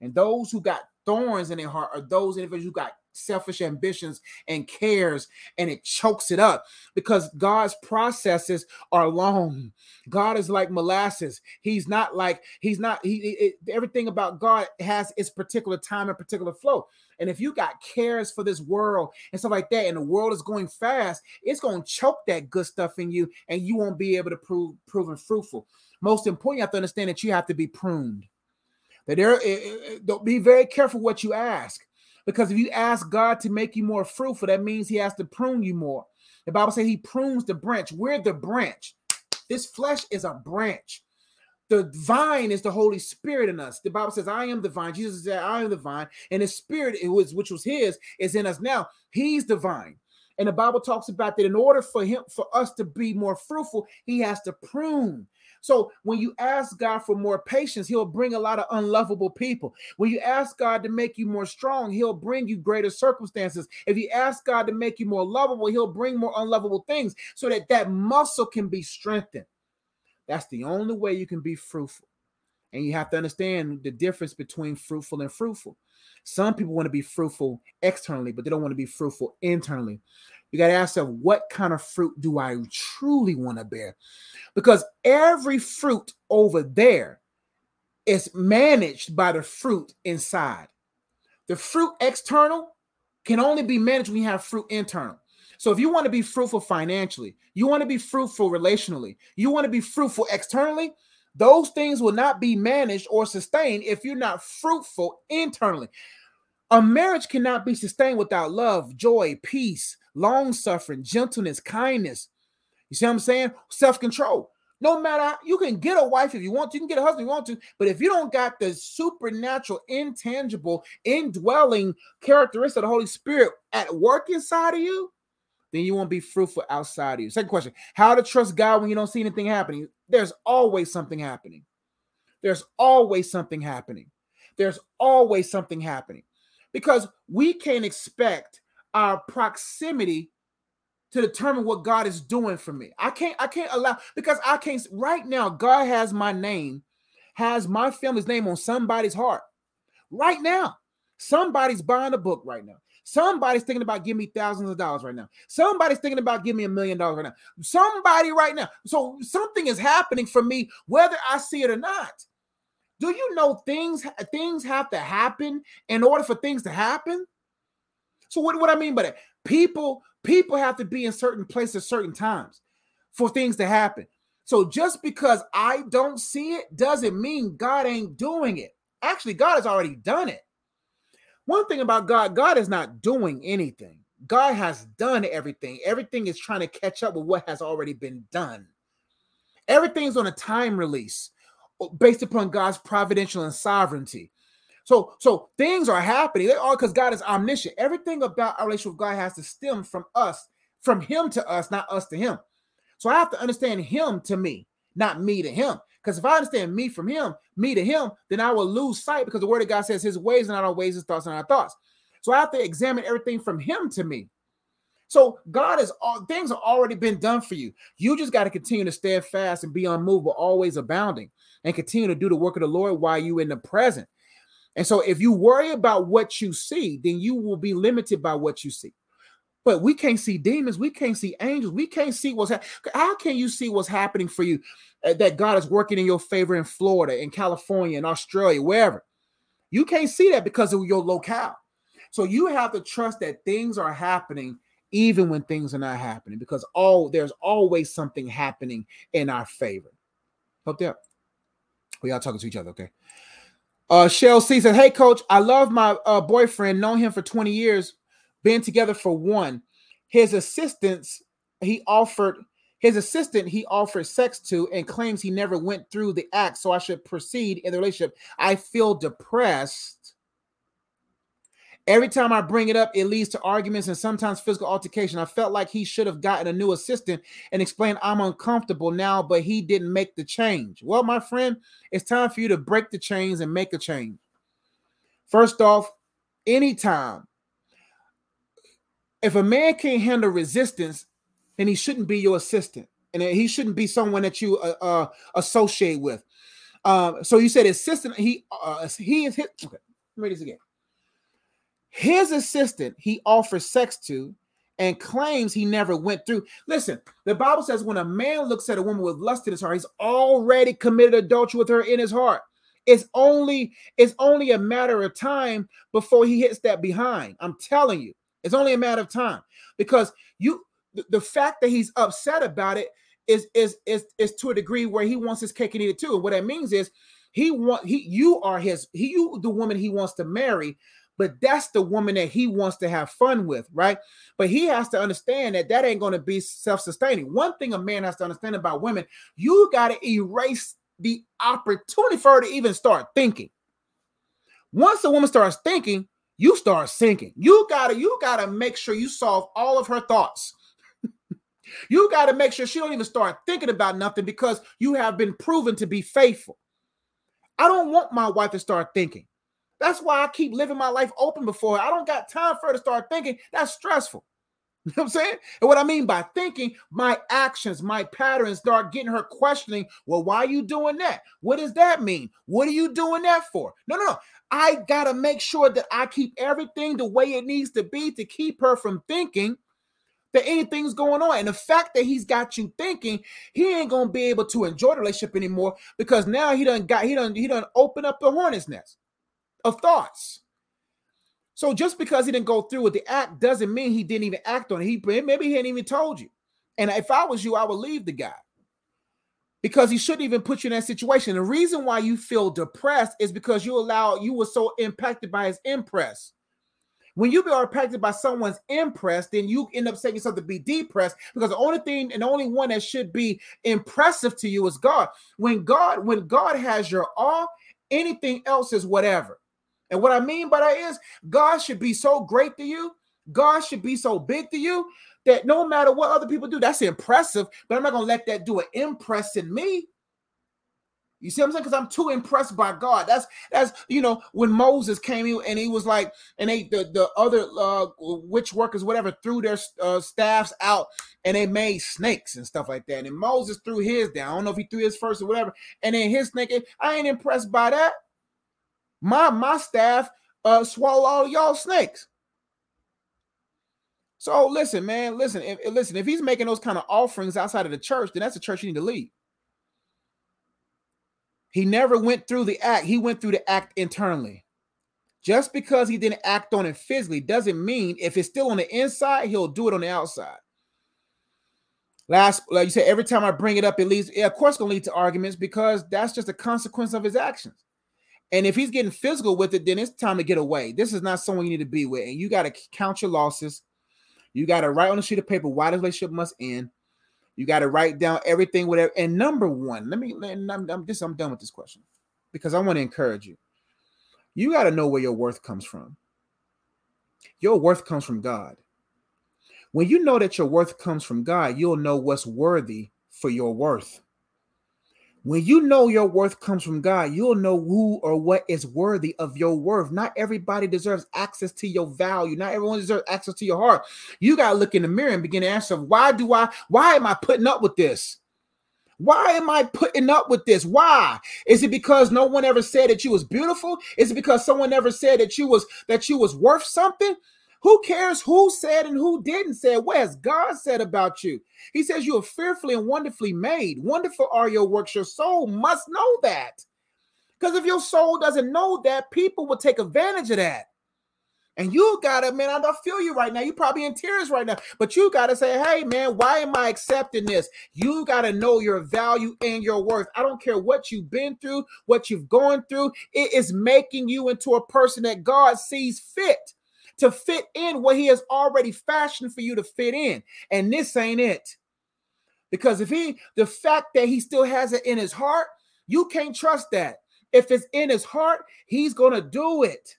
And those who got thorns in their heart are those individuals who got selfish ambitions and cares and it chokes it up because God's processes are long. God is like molasses. He's not like he's not he it, everything about God has its particular time and particular flow. And if you got cares for this world and stuff like that and the world is going fast, it's going to choke that good stuff in you and you won't be able to prove proven fruitful. Most important, you have to understand that you have to be pruned. That there, eh, eh, eh, don't be very careful what you ask, because if you ask God to make you more fruitful, that means He has to prune you more. The Bible says He prunes the branch. We're the branch. This flesh is a branch. The vine is the Holy Spirit in us. The Bible says, "I am the vine." Jesus said, "I am the vine," and His Spirit, it was which was His, is in us now. He's the vine. And the Bible talks about that in order for him for us to be more fruitful, he has to prune. So when you ask God for more patience, He'll bring a lot of unlovable people. When you ask God to make you more strong, He'll bring you greater circumstances. If you ask God to make you more lovable, He'll bring more unlovable things so that that muscle can be strengthened. That's the only way you can be fruitful. And you have to understand the difference between fruitful and fruitful. Some people want to be fruitful externally, but they don't want to be fruitful internally. You got to ask yourself, what kind of fruit do I truly want to bear? Because every fruit over there is managed by the fruit inside. The fruit external can only be managed when you have fruit internal. So if you want to be fruitful financially, you want to be fruitful relationally, you want to be fruitful externally, those things will not be managed or sustained if you're not fruitful internally. A marriage cannot be sustained without love, joy, peace, long suffering, gentleness, kindness. You see what I'm saying? Self control. No matter you can get a wife if you want to, you can get a husband if you want to, but if you don't got the supernatural, intangible, indwelling characteristic of the Holy Spirit at work inside of you, then you won't be fruitful outside of you. Second question How to trust God when you don't see anything happening? There's always something happening. There's always something happening. There's always something happening because we can't expect our proximity to determine what God is doing for me. I can't I can't allow because I can't right now God has my name has my family's name on somebody's heart. Right now. Somebody's buying a book right now. Somebody's thinking about giving me thousands of dollars right now. Somebody's thinking about giving me a million dollars right now. Somebody right now. So something is happening for me whether I see it or not. Do you know things things have to happen in order for things to happen? So what, what I mean by that? People people have to be in certain places certain times for things to happen. So just because I don't see it doesn't mean God ain't doing it. Actually, God has already done it. One thing about God, God is not doing anything. God has done everything. Everything is trying to catch up with what has already been done. Everything's on a time release based upon God's providential and sovereignty. So, so things are happening. They are because God is omniscient. Everything about our relationship with God has to stem from us, from Him to us, not us to Him. So I have to understand Him to me, not me to Him. Because if I understand me from Him, me to Him, then I will lose sight because the Word of God says His ways are not our ways, His thoughts are not our thoughts. So I have to examine everything from Him to me. So God is all things have already been done for you. You just got to continue to stand fast and be unmovable, always abounding, and continue to do the work of the Lord while you in the present. And so if you worry about what you see, then you will be limited by what you see. But we can't see demons, we can't see angels, we can't see what's happening. How can you see what's happening for you uh, that God is working in your favor in Florida, in California, in Australia, wherever? You can't see that because of your locale. So you have to trust that things are happening even when things are not happening because all there's always something happening in our favor. Hope that we all talking to each other, okay? Uh, Shell C said, Hey, coach, I love my uh, boyfriend, known him for 20 years, been together for one. His assistants he offered His assistant he offered sex to and claims he never went through the act, so I should proceed in the relationship. I feel depressed. Every time I bring it up, it leads to arguments and sometimes physical altercation. I felt like he should have gotten a new assistant and explained I'm uncomfortable now, but he didn't make the change. Well, my friend, it's time for you to break the chains and make a change. First off, anytime if a man can't handle resistance, then he shouldn't be your assistant, and he shouldn't be someone that you uh, uh, associate with. Uh, so you said assistant. He uh, he is his. Okay, let me read this again. His assistant he offers sex to and claims he never went through. Listen, the Bible says when a man looks at a woman with lust in his heart, he's already committed adultery with her in his heart. It's only it's only a matter of time before he hits that behind. I'm telling you. It's only a matter of time because you the, the fact that he's upset about it is is is is to a degree where he wants his cake and eat it too. And what that means is he want he you are his he you the woman he wants to marry, but that's the woman that he wants to have fun with, right? But he has to understand that that ain't going to be self-sustaining. One thing a man has to understand about women, you got to erase the opportunity for her to even start thinking. Once a woman starts thinking, you start sinking. You gotta, you gotta make sure you solve all of her thoughts. you gotta make sure she don't even start thinking about nothing because you have been proven to be faithful. I don't want my wife to start thinking. That's why I keep living my life open before. I don't got time for her to start thinking. That's stressful. You know what I'm saying? And what I mean by thinking, my actions, my patterns start getting her questioning, well, why are you doing that? What does that mean? What are you doing that for? No, no, no. I got to make sure that I keep everything the way it needs to be to keep her from thinking that anything's going on. And the fact that he's got you thinking, he ain't gonna be able to enjoy the relationship anymore because now he done got he done he done open up the hornet's nest of thoughts. So just because he didn't go through with the act doesn't mean he didn't even act on it. He maybe he hadn't even told you. And if I was you, I would leave the guy because he shouldn't even put you in that situation. The reason why you feel depressed is because you allow you were so impacted by his impress. When you are impacted by someone's impress, then you end up saying yourself to be depressed because the only thing and the only one that should be impressive to you is God. When God, when God has your all, anything else is whatever. And what I mean by that is God should be so great to you, God should be so big to you that no matter what other people do, that's impressive, but I'm not gonna let that do an impress in me. You see what I'm saying? Because I'm too impressed by God. That's that's you know when Moses came in and he was like, and they the the other uh witch workers whatever threw their uh, staffs out and they made snakes and stuff like that. And Moses threw his down. I don't know if he threw his first or whatever. And then his snake, I ain't impressed by that. My my staff uh swallow all y'all snakes. So listen, man, listen, if, listen. If he's making those kind of offerings outside of the church, then that's a church you need to leave. He never went through the act. He went through the act internally. Just because he didn't act on it physically doesn't mean if it's still on the inside, he'll do it on the outside. Last, like you said, every time I bring it up, it leads, yeah, of course, gonna lead to arguments because that's just a consequence of his actions. And if he's getting physical with it, then it's time to get away. This is not someone you need to be with, and you got to count your losses you got to write on a sheet of paper why the relationship must end. You got to write down everything, whatever. And number one, let me. I'm, I'm this. I'm done with this question because I want to encourage you. You got to know where your worth comes from. Your worth comes from God. When you know that your worth comes from God, you'll know what's worthy for your worth. When you know your worth comes from God, you'll know who or what is worthy of your worth. Not everybody deserves access to your value. Not everyone deserves access to your heart. You got to look in the mirror and begin to ask answer, why do I, why am I putting up with this? Why am I putting up with this? Why? Is it because no one ever said that you was beautiful? Is it because someone ever said that you was that you was worth something? Who cares who said and who didn't say? What has God said about you? He says you are fearfully and wonderfully made. Wonderful are your works. Your soul must know that. Because if your soul doesn't know that, people will take advantage of that. And you gotta, man, I don't feel you right now. You're probably in tears right now, but you gotta say, hey, man, why am I accepting this? You gotta know your value and your worth. I don't care what you've been through, what you've gone through, it is making you into a person that God sees fit to fit in what he has already fashioned for you to fit in. And this ain't it. Because if he, the fact that he still has it in his heart, you can't trust that. If it's in his heart, he's going to do it.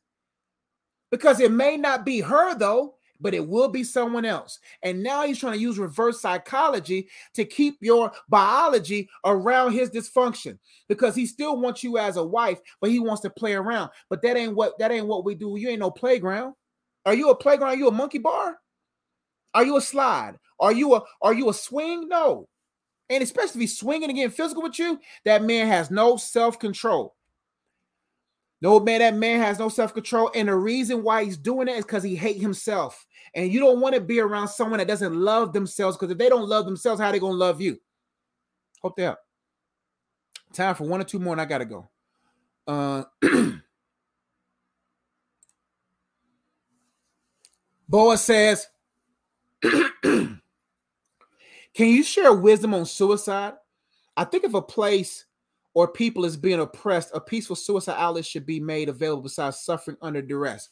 Because it may not be her, though, but it will be someone else. And now he's trying to use reverse psychology to keep your biology around his dysfunction because he still wants you as a wife, but he wants to play around. But that ain't what that ain't what we do. You ain't no playground. Are you a playground? Are you a monkey bar? Are you a slide? Are you a are you a swing? No. And especially if he's swinging and getting physical with you, that man has no self-control. No man, that man has no self-control. And the reason why he's doing it is because he hate himself. And you don't want to be around someone that doesn't love themselves because if they don't love themselves, how they gonna love you? Hope they up. Time for one or two more, and I gotta go. Uh Boa says, Can you share wisdom on suicide? I think if a place or people is being oppressed, a peaceful suicide outlet should be made available besides suffering under duress.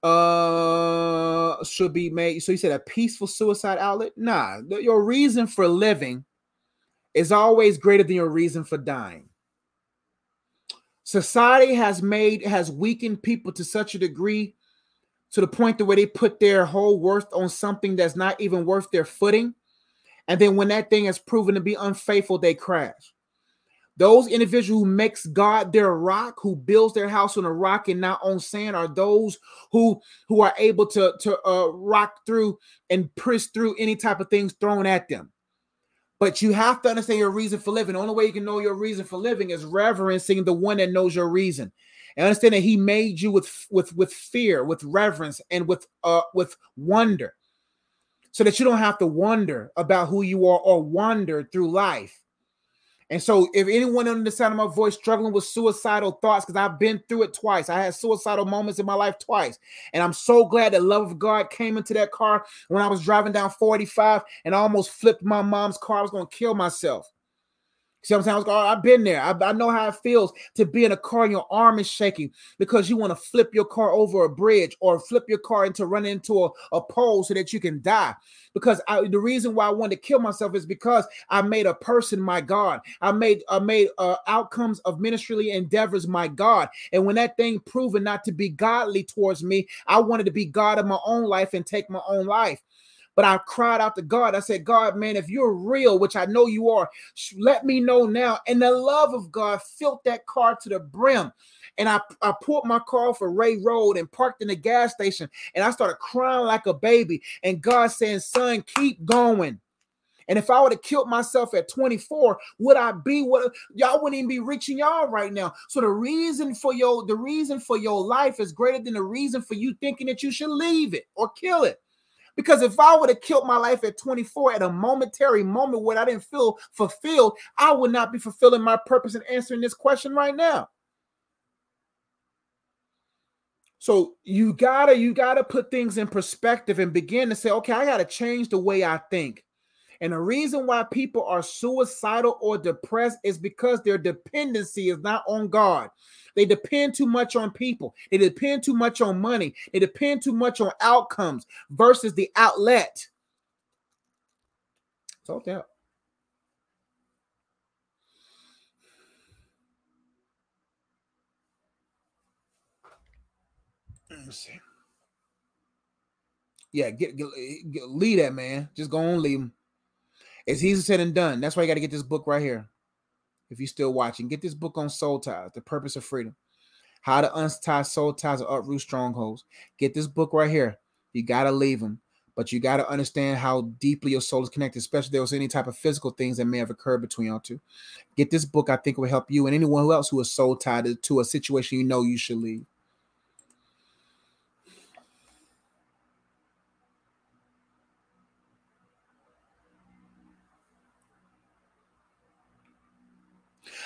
Uh, should be made. So you said a peaceful suicide outlet? Nah, your reason for living is always greater than your reason for dying. Society has made has weakened people to such a degree to the point to where they put their whole worth on something that's not even worth their footing. And then when that thing is proven to be unfaithful, they crash. Those individuals who makes God their rock, who builds their house on a rock and not on sand, are those who who are able to to uh, rock through and press through any type of things thrown at them. But you have to understand your reason for living. The only way you can know your reason for living is reverencing the one that knows your reason and understand that he made you with with with fear with reverence and with uh with wonder so that you don't have to wonder about who you are or wander through life and so, if anyone under the sound of my voice struggling with suicidal thoughts, because I've been through it twice, I had suicidal moments in my life twice. And I'm so glad the love of God came into that car when I was driving down 45 and I almost flipped my mom's car. I was going to kill myself. Sometimes oh, I've been there. I, I, know how it feels to be in a car and your arm is shaking because you want to flip your car over a bridge or flip your car into run into a, a pole so that you can die. Because I, the reason why I wanted to kill myself is because I made a person my God. I made I made uh, outcomes of ministry endeavors my God. And when that thing proven not to be godly towards me, I wanted to be God of my own life and take my own life. But I cried out to God. I said, God, man, if you're real, which I know you are, let me know now. And the love of God filled that car to the brim. And I, I pulled my car off of Ray Road and parked in the gas station. And I started crying like a baby. And God saying, son, keep going. And if I would have killed myself at 24, would I be what y'all wouldn't even be reaching y'all right now? So the reason for your the reason for your life is greater than the reason for you thinking that you should leave it or kill it. Because if I would have killed my life at 24 at a momentary moment where I didn't feel fulfilled, I would not be fulfilling my purpose in answering this question right now. So you gotta you gotta put things in perspective and begin to say, okay, I gotta change the way I think. And the reason why people are suicidal or depressed is because their dependency is not on God. They depend too much on people. They depend too much on money. They depend too much on outcomes versus the outlet. Me see. Yeah, get, get, get leave that man. Just go on, leave him. It's easy said and done. That's why you got to get this book right here if you're still watching, get this book on soul ties, The Purpose of Freedom. How to untie soul ties and uproot strongholds. Get this book right here. You got to leave them, but you got to understand how deeply your soul is connected, especially if there was any type of physical things that may have occurred between y'all two. Get this book. I think will help you and anyone else who is soul tied to a situation you know you should leave.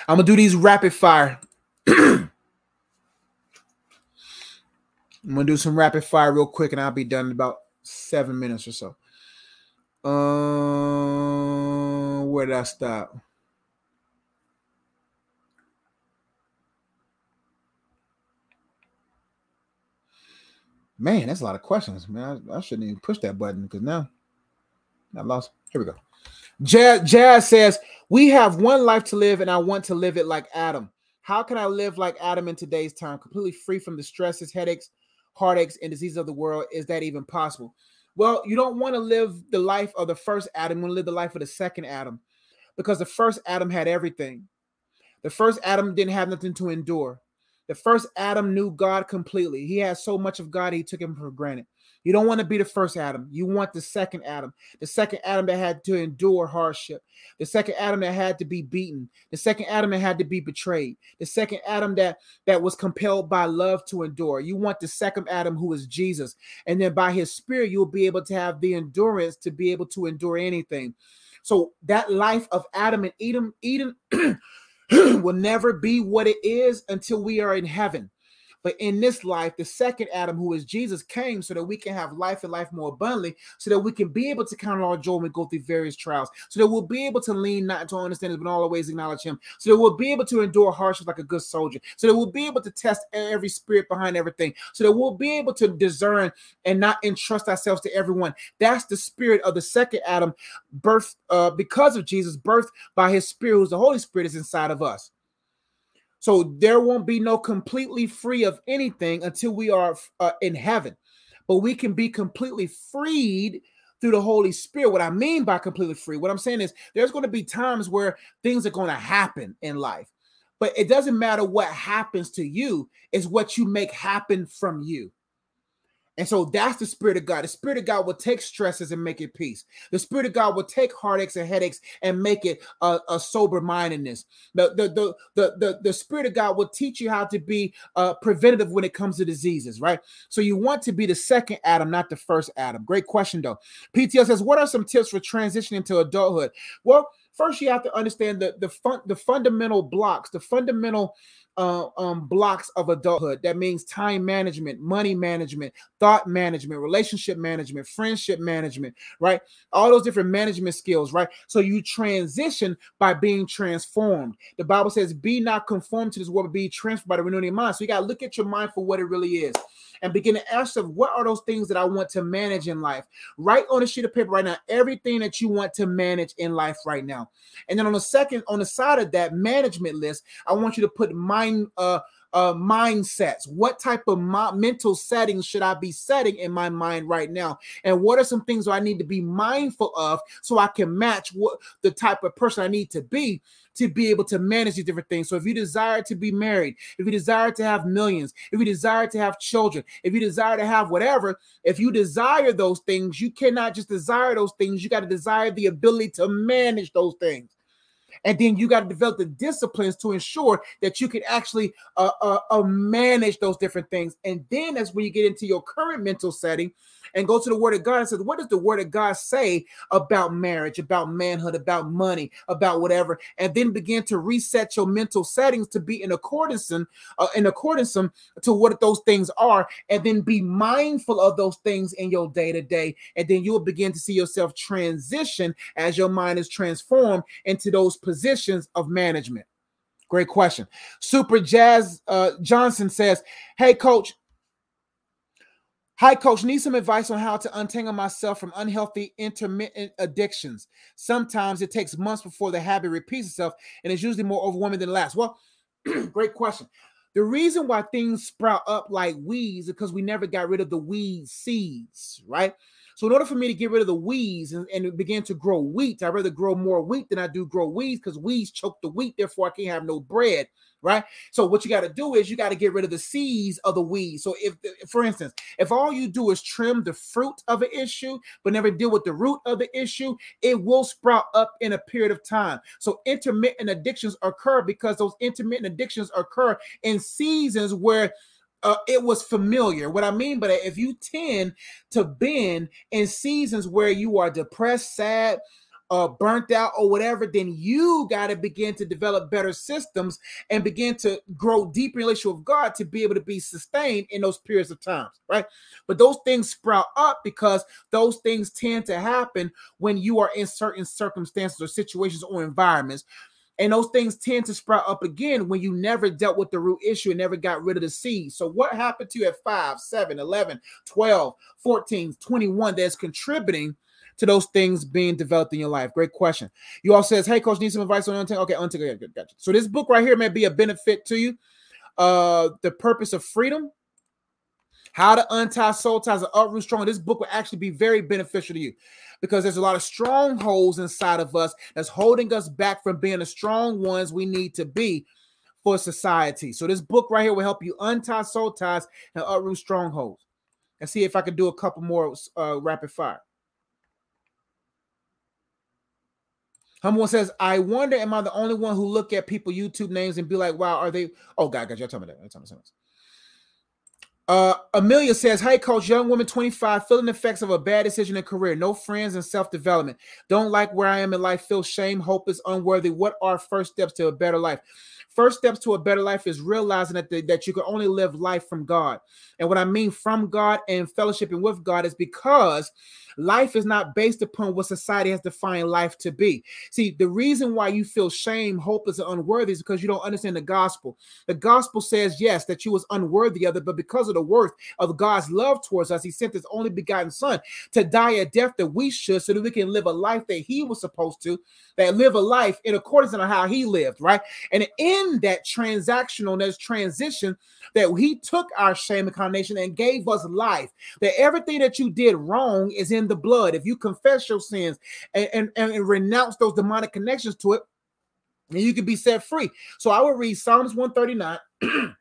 I'm gonna do these rapid fire. I'm gonna do some rapid fire real quick, and I'll be done in about seven minutes or so. Uh, where did I stop? Man, that's a lot of questions, man. I, I shouldn't even push that button because now I lost. Here we go. Jazz, Jazz says, We have one life to live, and I want to live it like Adam. How can I live like Adam in today's time, completely free from the stresses, headaches, heartaches, and diseases of the world? Is that even possible? Well, you don't want to live the life of the first Adam, you want to live the life of the second Adam because the first Adam had everything. The first Adam didn't have nothing to endure. The first Adam knew God completely. He had so much of God, he took him for granted. You don't want to be the first Adam. You want the second Adam, the second Adam that had to endure hardship, the second Adam that had to be beaten, the second Adam that had to be betrayed, the second Adam that that was compelled by love to endure. You want the second Adam who is Jesus, and then by His Spirit you'll be able to have the endurance to be able to endure anything. So that life of Adam and Eden, Eden will never be what it is until we are in heaven. But in this life, the second Adam, who is Jesus, came so that we can have life and life more abundantly, so that we can be able to count our joy when we go through various trials, so that we'll be able to lean not to understand, but always acknowledge Him, so that we'll be able to endure hardships like a good soldier, so that we'll be able to test every spirit behind everything, so that we'll be able to discern and not entrust ourselves to everyone. That's the spirit of the second Adam, birth uh, because of Jesus, birth by His Spirit, who's the Holy Spirit, is inside of us. So there won't be no completely free of anything until we are uh, in heaven. But we can be completely freed through the Holy Spirit. What I mean by completely free, what I'm saying is there's going to be times where things are going to happen in life. But it doesn't matter what happens to you, it's what you make happen from you. And so that's the Spirit of God. The Spirit of God will take stresses and make it peace. The Spirit of God will take heartaches and headaches and make it a, a sober mindedness. The, the, the, the, the, the Spirit of God will teach you how to be uh, preventative when it comes to diseases, right? So you want to be the second Adam, not the first Adam. Great question, though. PTL says, What are some tips for transitioning to adulthood? Well, first you have to understand the, the, fun, the fundamental blocks, the fundamental uh, um, blocks of adulthood. That means time management, money management, thought management, relationship management, friendship management, right? All those different management skills, right? So you transition by being transformed. The Bible says, "Be not conformed to this world, but be transformed by the renewing of your mind." So you got to look at your mind for what it really is and begin to ask yourself, what are those things that I want to manage in life? Write on a sheet of paper right now everything that you want to manage in life right now. And then on the second, on the side of that management list, I want you to put mind uh uh, mindsets. What type of mental settings should I be setting in my mind right now? And what are some things I need to be mindful of so I can match what the type of person I need to be to be able to manage these different things. So if you desire to be married, if you desire to have millions, if you desire to have children, if you desire to have whatever, if you desire those things, you cannot just desire those things. You got to desire the ability to manage those things. And then you got to develop the disciplines to ensure that you can actually uh, uh, uh, manage those different things. And then that's when you get into your current mental setting and go to the word of God and says, what does the word of God say about marriage, about manhood, about money, about whatever? And then begin to reset your mental settings to be in accordance uh, in accordance to what those things are, and then be mindful of those things in your day to day. And then you'll begin to see yourself transition as your mind is transformed into those positions of management. Great question. Super Jazz uh, Johnson says, Hey, coach, Hi, coach. Need some advice on how to untangle myself from unhealthy intermittent addictions. Sometimes it takes months before the habit repeats itself, and it's usually more overwhelming than last. Well, great question. The reason why things sprout up like weeds is because we never got rid of the weed seeds, right? So in order for me to get rid of the weeds and, and begin to grow wheat, I'd rather grow more wheat than I do grow weeds because weeds choke the wheat, therefore I can't have no bread, right? So what you got to do is you got to get rid of the seeds of the weeds. So if, for instance, if all you do is trim the fruit of an issue but never deal with the root of the issue, it will sprout up in a period of time. So intermittent addictions occur because those intermittent addictions occur in seasons where uh, it was familiar. What I mean by that, if you tend to bend in seasons where you are depressed, sad, uh, burnt out, or whatever, then you got to begin to develop better systems and begin to grow deep relationship with God to be able to be sustained in those periods of times, right? But those things sprout up because those things tend to happen when you are in certain circumstances or situations or environments and those things tend to sprout up again when you never dealt with the root issue and never got rid of the seed. So, what happened to you at 5, 7, 11, 12, 14, 21 that's contributing to those things being developed in your life? Great question. You all says, "Hey, coach, need some advice on untangle." Okay, untangle. Yeah, gotcha. So this book right here may be a benefit to you. Uh, the purpose of freedom. How to untie soul ties and uproot strong. This book will actually be very beneficial to you because there's a lot of strongholds inside of us that's holding us back from being the strong ones we need to be for society. So this book right here will help you untie soul ties and uproot strongholds. And see if I can do a couple more uh, rapid fire. Humble says, I wonder, am I the only one who look at people YouTube names and be like, wow, are they? Oh, God, God, y'all tell me that. Tell me something. Uh, Amelia says, Hey, coach, young woman 25, feeling the effects of a bad decision in career, no friends and self development. Don't like where I am in life, feel shame, hopeless, unworthy. What are first steps to a better life? First steps to a better life is realizing that, the, that you can only live life from God. And what I mean from God and fellowshipping with God is because Life is not based upon what society has defined life to be. See, the reason why you feel shame, hopeless, and unworthy is because you don't understand the gospel. The gospel says, yes, that you was unworthy of it, but because of the worth of God's love towards us, he sent his only begotten son to die a death that we should so that we can live a life that he was supposed to, that live a life in accordance to how he lived, right? And in that transactional, that transition, that he took our shame and condemnation and gave us life. That everything that you did wrong is in the blood. If you confess your sins and, and, and renounce those demonic connections to it, and you can be set free. So I will read Psalms 139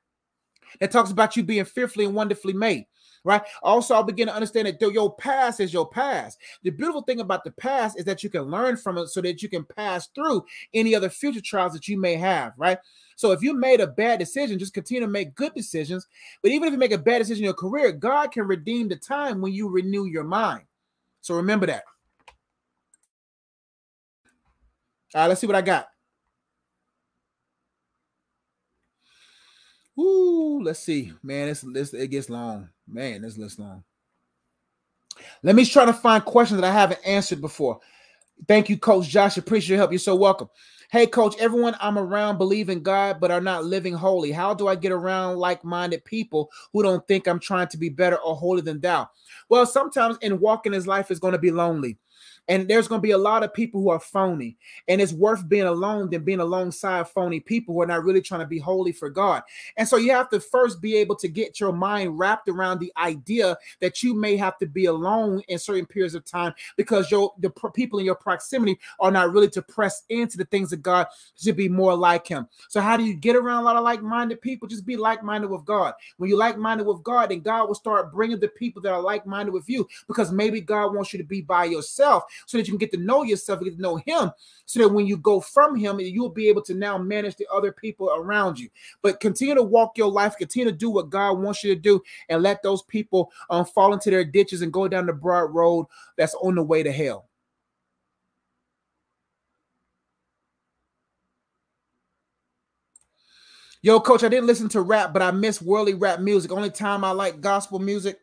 that talks about you being fearfully and wonderfully made right? Also, I'll begin to understand that your past is your past. The beautiful thing about the past is that you can learn from it so that you can pass through any other future trials that you may have, right? So if you made a bad decision, just continue to make good decisions. But even if you make a bad decision in your career, God can redeem the time when you renew your mind. So remember that. All right, let's see what I got. Ooh, let's see. Man, this, this it gets long. Man, this list long. Let me try to find questions that I haven't answered before. Thank you, Coach Josh. Appreciate your help. You're so welcome. Hey, Coach, everyone I'm around believe in God but are not living holy. How do I get around like minded people who don't think I'm trying to be better or holier than thou? Well, sometimes in walking his life is going to be lonely. And there's going to be a lot of people who are phony. And it's worth being alone than being alongside phony people who are not really trying to be holy for God. And so you have to first be able to get your mind wrapped around the idea that you may have to be alone in certain periods of time because your the people in your proximity are not really to press into the things of God to be more like him. So how do you get around a lot of like-minded people? Just be like-minded with God. When you're like-minded with God, then God will start bringing the people that are like-minded with you because maybe God wants you to be by yourself so that you can get to know yourself, get to know Him, so that when you go from Him, you'll be able to now manage the other people around you. But continue to walk your life, continue to do what God wants you to do, and let those people um, fall into their ditches and go down the broad road that's on the way to hell. Yo, coach, I didn't listen to rap, but I miss worldly rap music. Only time I like gospel music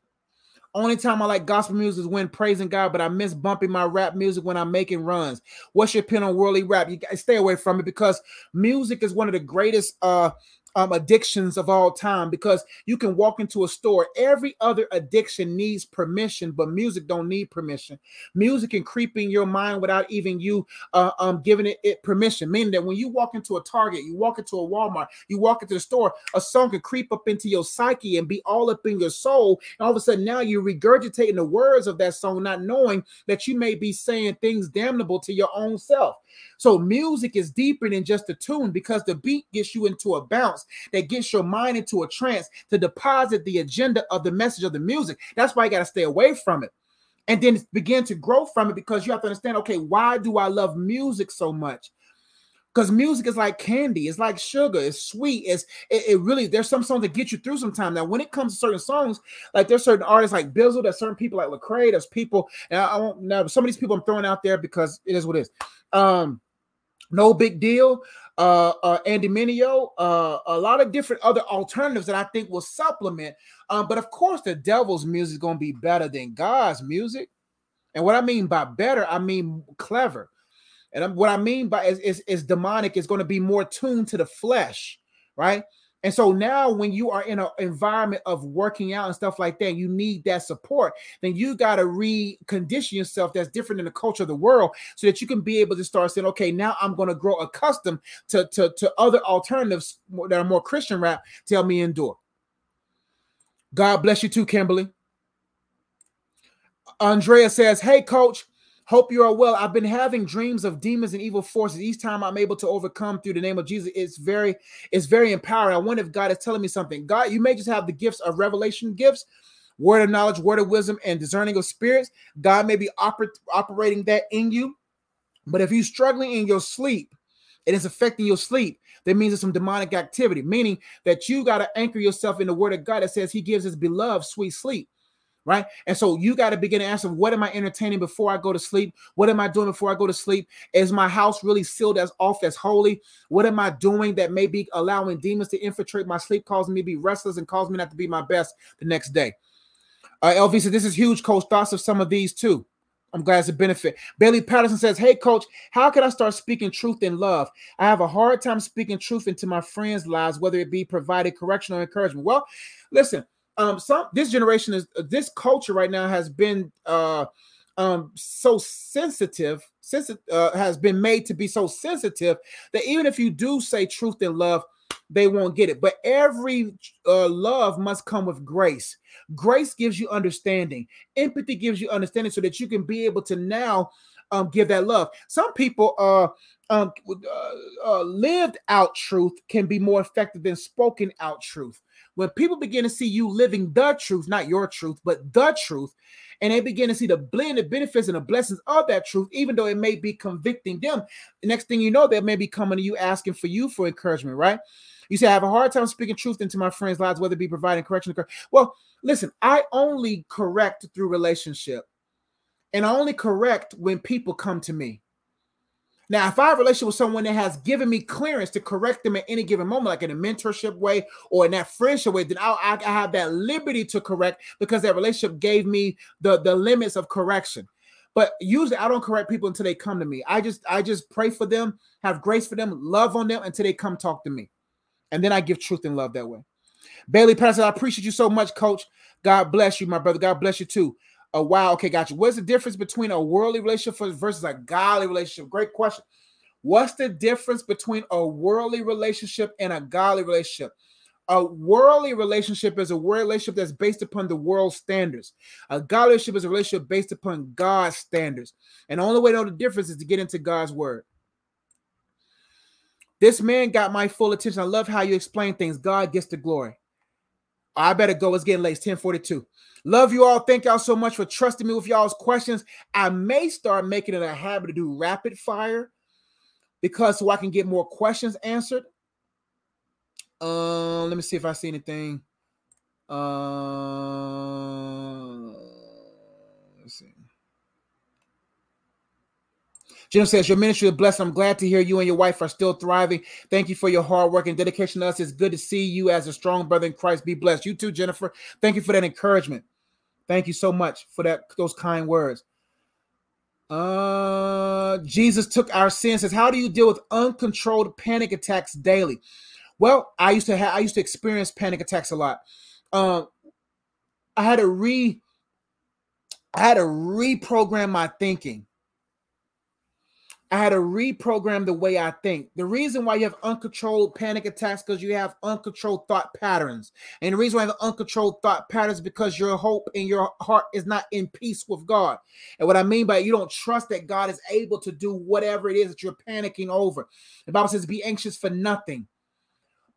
only time I like gospel music is when praising God, but I miss bumping my rap music when I'm making runs. What's your opinion on worldly rap? You guys stay away from it because music is one of the greatest uh um, addictions of all time because you can walk into a store. Every other addiction needs permission, but music don't need permission. Music can creep in your mind without even you uh, um, giving it, it permission. Meaning that when you walk into a Target, you walk into a Walmart, you walk into the store, a song can creep up into your psyche and be all up in your soul. And all of a sudden, now you're regurgitating the words of that song, not knowing that you may be saying things damnable to your own self. So music is deeper than just a tune because the beat gets you into a bounce that gets your mind into a trance to deposit the agenda of the message of the music. That's why you got to stay away from it. And then begin to grow from it because you have to understand okay, why do I love music so much? because music is like candy it's like sugar it's sweet it's it, it, really there's some songs that get you through sometimes now when it comes to certain songs like there's certain artists like bizzle there's certain people like Lecrae there's people and I, I won't now some of these people i'm throwing out there because it is what it is um no big deal. Uh, uh, Andy Mineo, uh, a lot of different other alternatives that I think will supplement. Um, but of course, the devil's music is going to be better than God's music. And what I mean by better, I mean clever. And what I mean by is, is, is demonic is going to be more tuned to the flesh, right? And so now, when you are in an environment of working out and stuff like that, you need that support. Then you got to recondition yourself that's different in the culture of the world so that you can be able to start saying, okay, now I'm going to grow accustomed to, to, to other alternatives that are more Christian rap to help me endure. God bless you too, Kimberly. Andrea says, Hey, coach, Hope you are well. I've been having dreams of demons and evil forces. Each time I'm able to overcome through the name of Jesus, it's very, it's very empowering. I wonder if God is telling me something. God, you may just have the gifts of revelation gifts, word of knowledge, word of wisdom, and discerning of spirits. God may be oper- operating that in you. But if you're struggling in your sleep, and it's affecting your sleep, that means it's some demonic activity, meaning that you got to anchor yourself in the word of God that says he gives his beloved sweet sleep right? And so you got to begin to answer what am I entertaining before I go to sleep? What am I doing before I go to sleep? Is my house really sealed as off as holy? What am I doing that may be allowing demons to infiltrate my sleep, causing me to be restless and cause me not to be my best the next day? Uh, LV said, This is huge, coach. Thoughts of some of these too. I'm glad it's a benefit. Bailey Patterson says, Hey, coach, how can I start speaking truth in love? I have a hard time speaking truth into my friends' lives, whether it be provided correction or encouragement. Well, listen, um some this generation is this culture right now has been uh um so sensitive sensitive uh, has been made to be so sensitive that even if you do say truth and love they won't get it. But every uh, love must come with grace. Grace gives you understanding. Empathy gives you understanding so that you can be able to now um, give that love. Some people uh um, uh, uh, lived out truth can be more effective than spoken out truth when people begin to see you living the truth, not your truth, but the truth, and they begin to see the blend, the benefits, and the blessings of that truth, even though it may be convicting them, the next thing you know, they may be coming to you asking for you for encouragement, right? You say, I have a hard time speaking truth into my friends' lives, whether it be providing correction. Or well, listen, I only correct through relationship, and I only correct when people come to me. Now, if I have a relationship with someone that has given me clearance to correct them at any given moment, like in a mentorship way or in that friendship way, then I, I have that liberty to correct because that relationship gave me the, the limits of correction. But usually I don't correct people until they come to me. I just I just pray for them, have grace for them, love on them until they come talk to me. And then I give truth and love that way. Bailey Patterson, I appreciate you so much, coach. God bless you, my brother. God bless you too a wow. Okay, got you. What's the difference between a worldly relationship versus a godly relationship? Great question. What's the difference between a worldly relationship and a godly relationship? A worldly relationship is a relationship that's based upon the world standards. A godly relationship is a relationship based upon God's standards. And the only way to know the difference is to get into God's word. This man got my full attention. I love how you explain things. God gets the glory. I better go. It's getting late. It's 1042. Love you all. Thank y'all so much for trusting me with y'all's questions. I may start making it a habit to do rapid fire because so I can get more questions answered. Um, uh, let me see if I see anything. Uh, let's see. Jim says, Your ministry is blessed. I'm glad to hear you and your wife are still thriving. Thank you for your hard work and dedication to us. It's good to see you as a strong brother in Christ. Be blessed. You too, Jennifer. Thank you for that encouragement. Thank you so much for that those kind words. Uh Jesus took our sins. Says, How do you deal with uncontrolled panic attacks daily? Well, I used to have I used to experience panic attacks a lot. Um I had to re I had to reprogram my thinking. I had to reprogram the way I think. The reason why you have uncontrolled panic attacks because you have uncontrolled thought patterns. And the reason why you have uncontrolled thought patterns because your hope in your heart is not in peace with God. And what I mean by it, you don't trust that God is able to do whatever it is that you're panicking over. The Bible says, be anxious for nothing.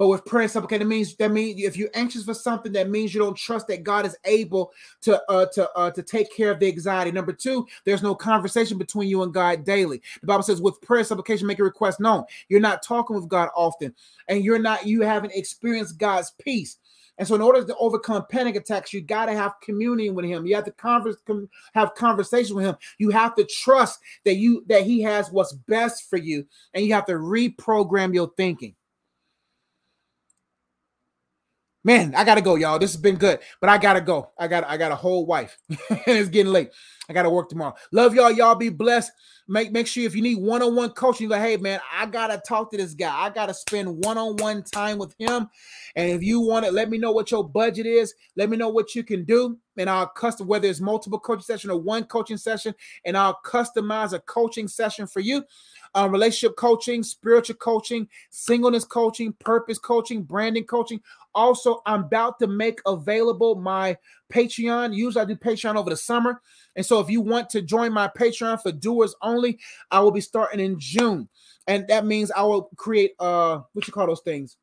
But with prayer and supplication, that means that means if you're anxious for something, that means you don't trust that God is able to uh, to uh, to take care of the anxiety. Number two, there's no conversation between you and God daily. The Bible says, with prayer and supplication, make a request known. You're not talking with God often, and you're not you haven't experienced God's peace. And so, in order to overcome panic attacks, you got to have communion with Him. You have to converse, have conversation with Him. You have to trust that you that He has what's best for you, and you have to reprogram your thinking. Man, I gotta go, y'all. This has been good, but I gotta go. I got I got a whole wife, and it's getting late. I gotta work tomorrow. Love y'all. Y'all be blessed. Make make sure if you need one-on-one coaching, you're like, hey man, I gotta talk to this guy. I gotta spend one-on-one time with him. And if you want it, let me know what your budget is. Let me know what you can do. And I'll custom whether it's multiple coaching session or one coaching session, and I'll customize a coaching session for you. Uh, relationship coaching, spiritual coaching, singleness coaching, purpose coaching, branding coaching. Also, I'm about to make available my Patreon. Usually I do Patreon over the summer. And so if you want to join my Patreon for doers only, I will be starting in June. And that means I will create uh what you call those things?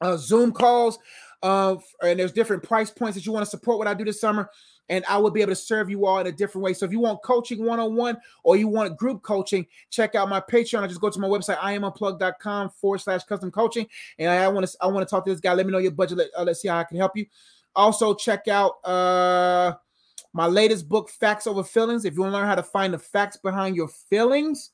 Uh Zoom calls. Uh, and there's different price points that you want to support what I do this summer and I will be able to serve you all in a different way. So if you want coaching one on one or you want group coaching, check out my Patreon. I just go to my website, iamunplug.com forward slash custom coaching. And I want to I want to talk to this guy. Let me know your budget. Let, uh, let's see how I can help you. Also, check out uh my latest book, Facts Over Feelings. If you want to learn how to find the facts behind your feelings,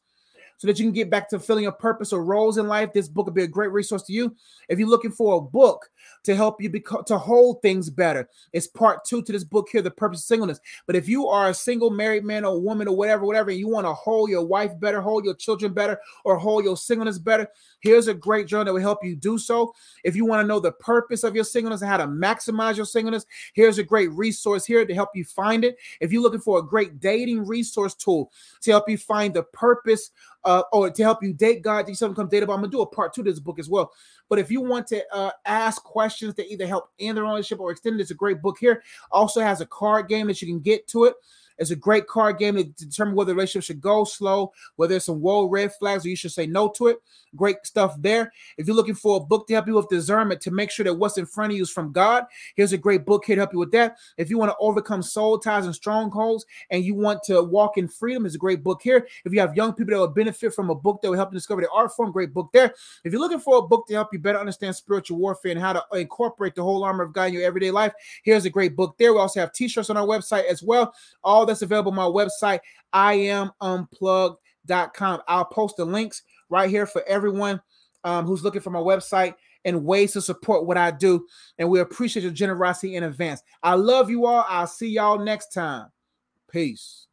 so that you can get back to filling your purpose or roles in life. This book will be a great resource to you. If you're looking for a book to help you beco- to hold things better, it's part two to this book here, The Purpose of Singleness. But if you are a single married man or woman or whatever, whatever, and you want to hold your wife better, hold your children better, or hold your singleness better, here's a great journal that will help you do so. If you want to know the purpose of your singleness and how to maximize your singleness, here's a great resource here to help you find it. If you're looking for a great dating resource tool to help you find the purpose uh, or to help you date God, you something come date about. I'm gonna do a part two to this book as well. But if you want to uh, ask questions that either help in the relationship or extend it, it's a great book here. Also has a card game that you can get to it. It's a great card game to determine whether the relationship should go slow, whether there's some whoa red flags or you should say no to it. Great stuff there. If you're looking for a book to help you with discernment to make sure that what's in front of you is from God, here's a great book here to help you with that. If you want to overcome soul ties and strongholds and you want to walk in freedom, is a great book here. If you have young people that will benefit from a book that will help them discover the art form, great book there. If you're looking for a book to help you better understand spiritual warfare and how to incorporate the whole armor of God in your everyday life, here's a great book there. We also have t-shirts on our website as well. All that's available on my website, iamunplug.com. I'll post the links right here for everyone um, who's looking for my website and ways to support what I do. And we appreciate your generosity in advance. I love you all. I'll see y'all next time. Peace.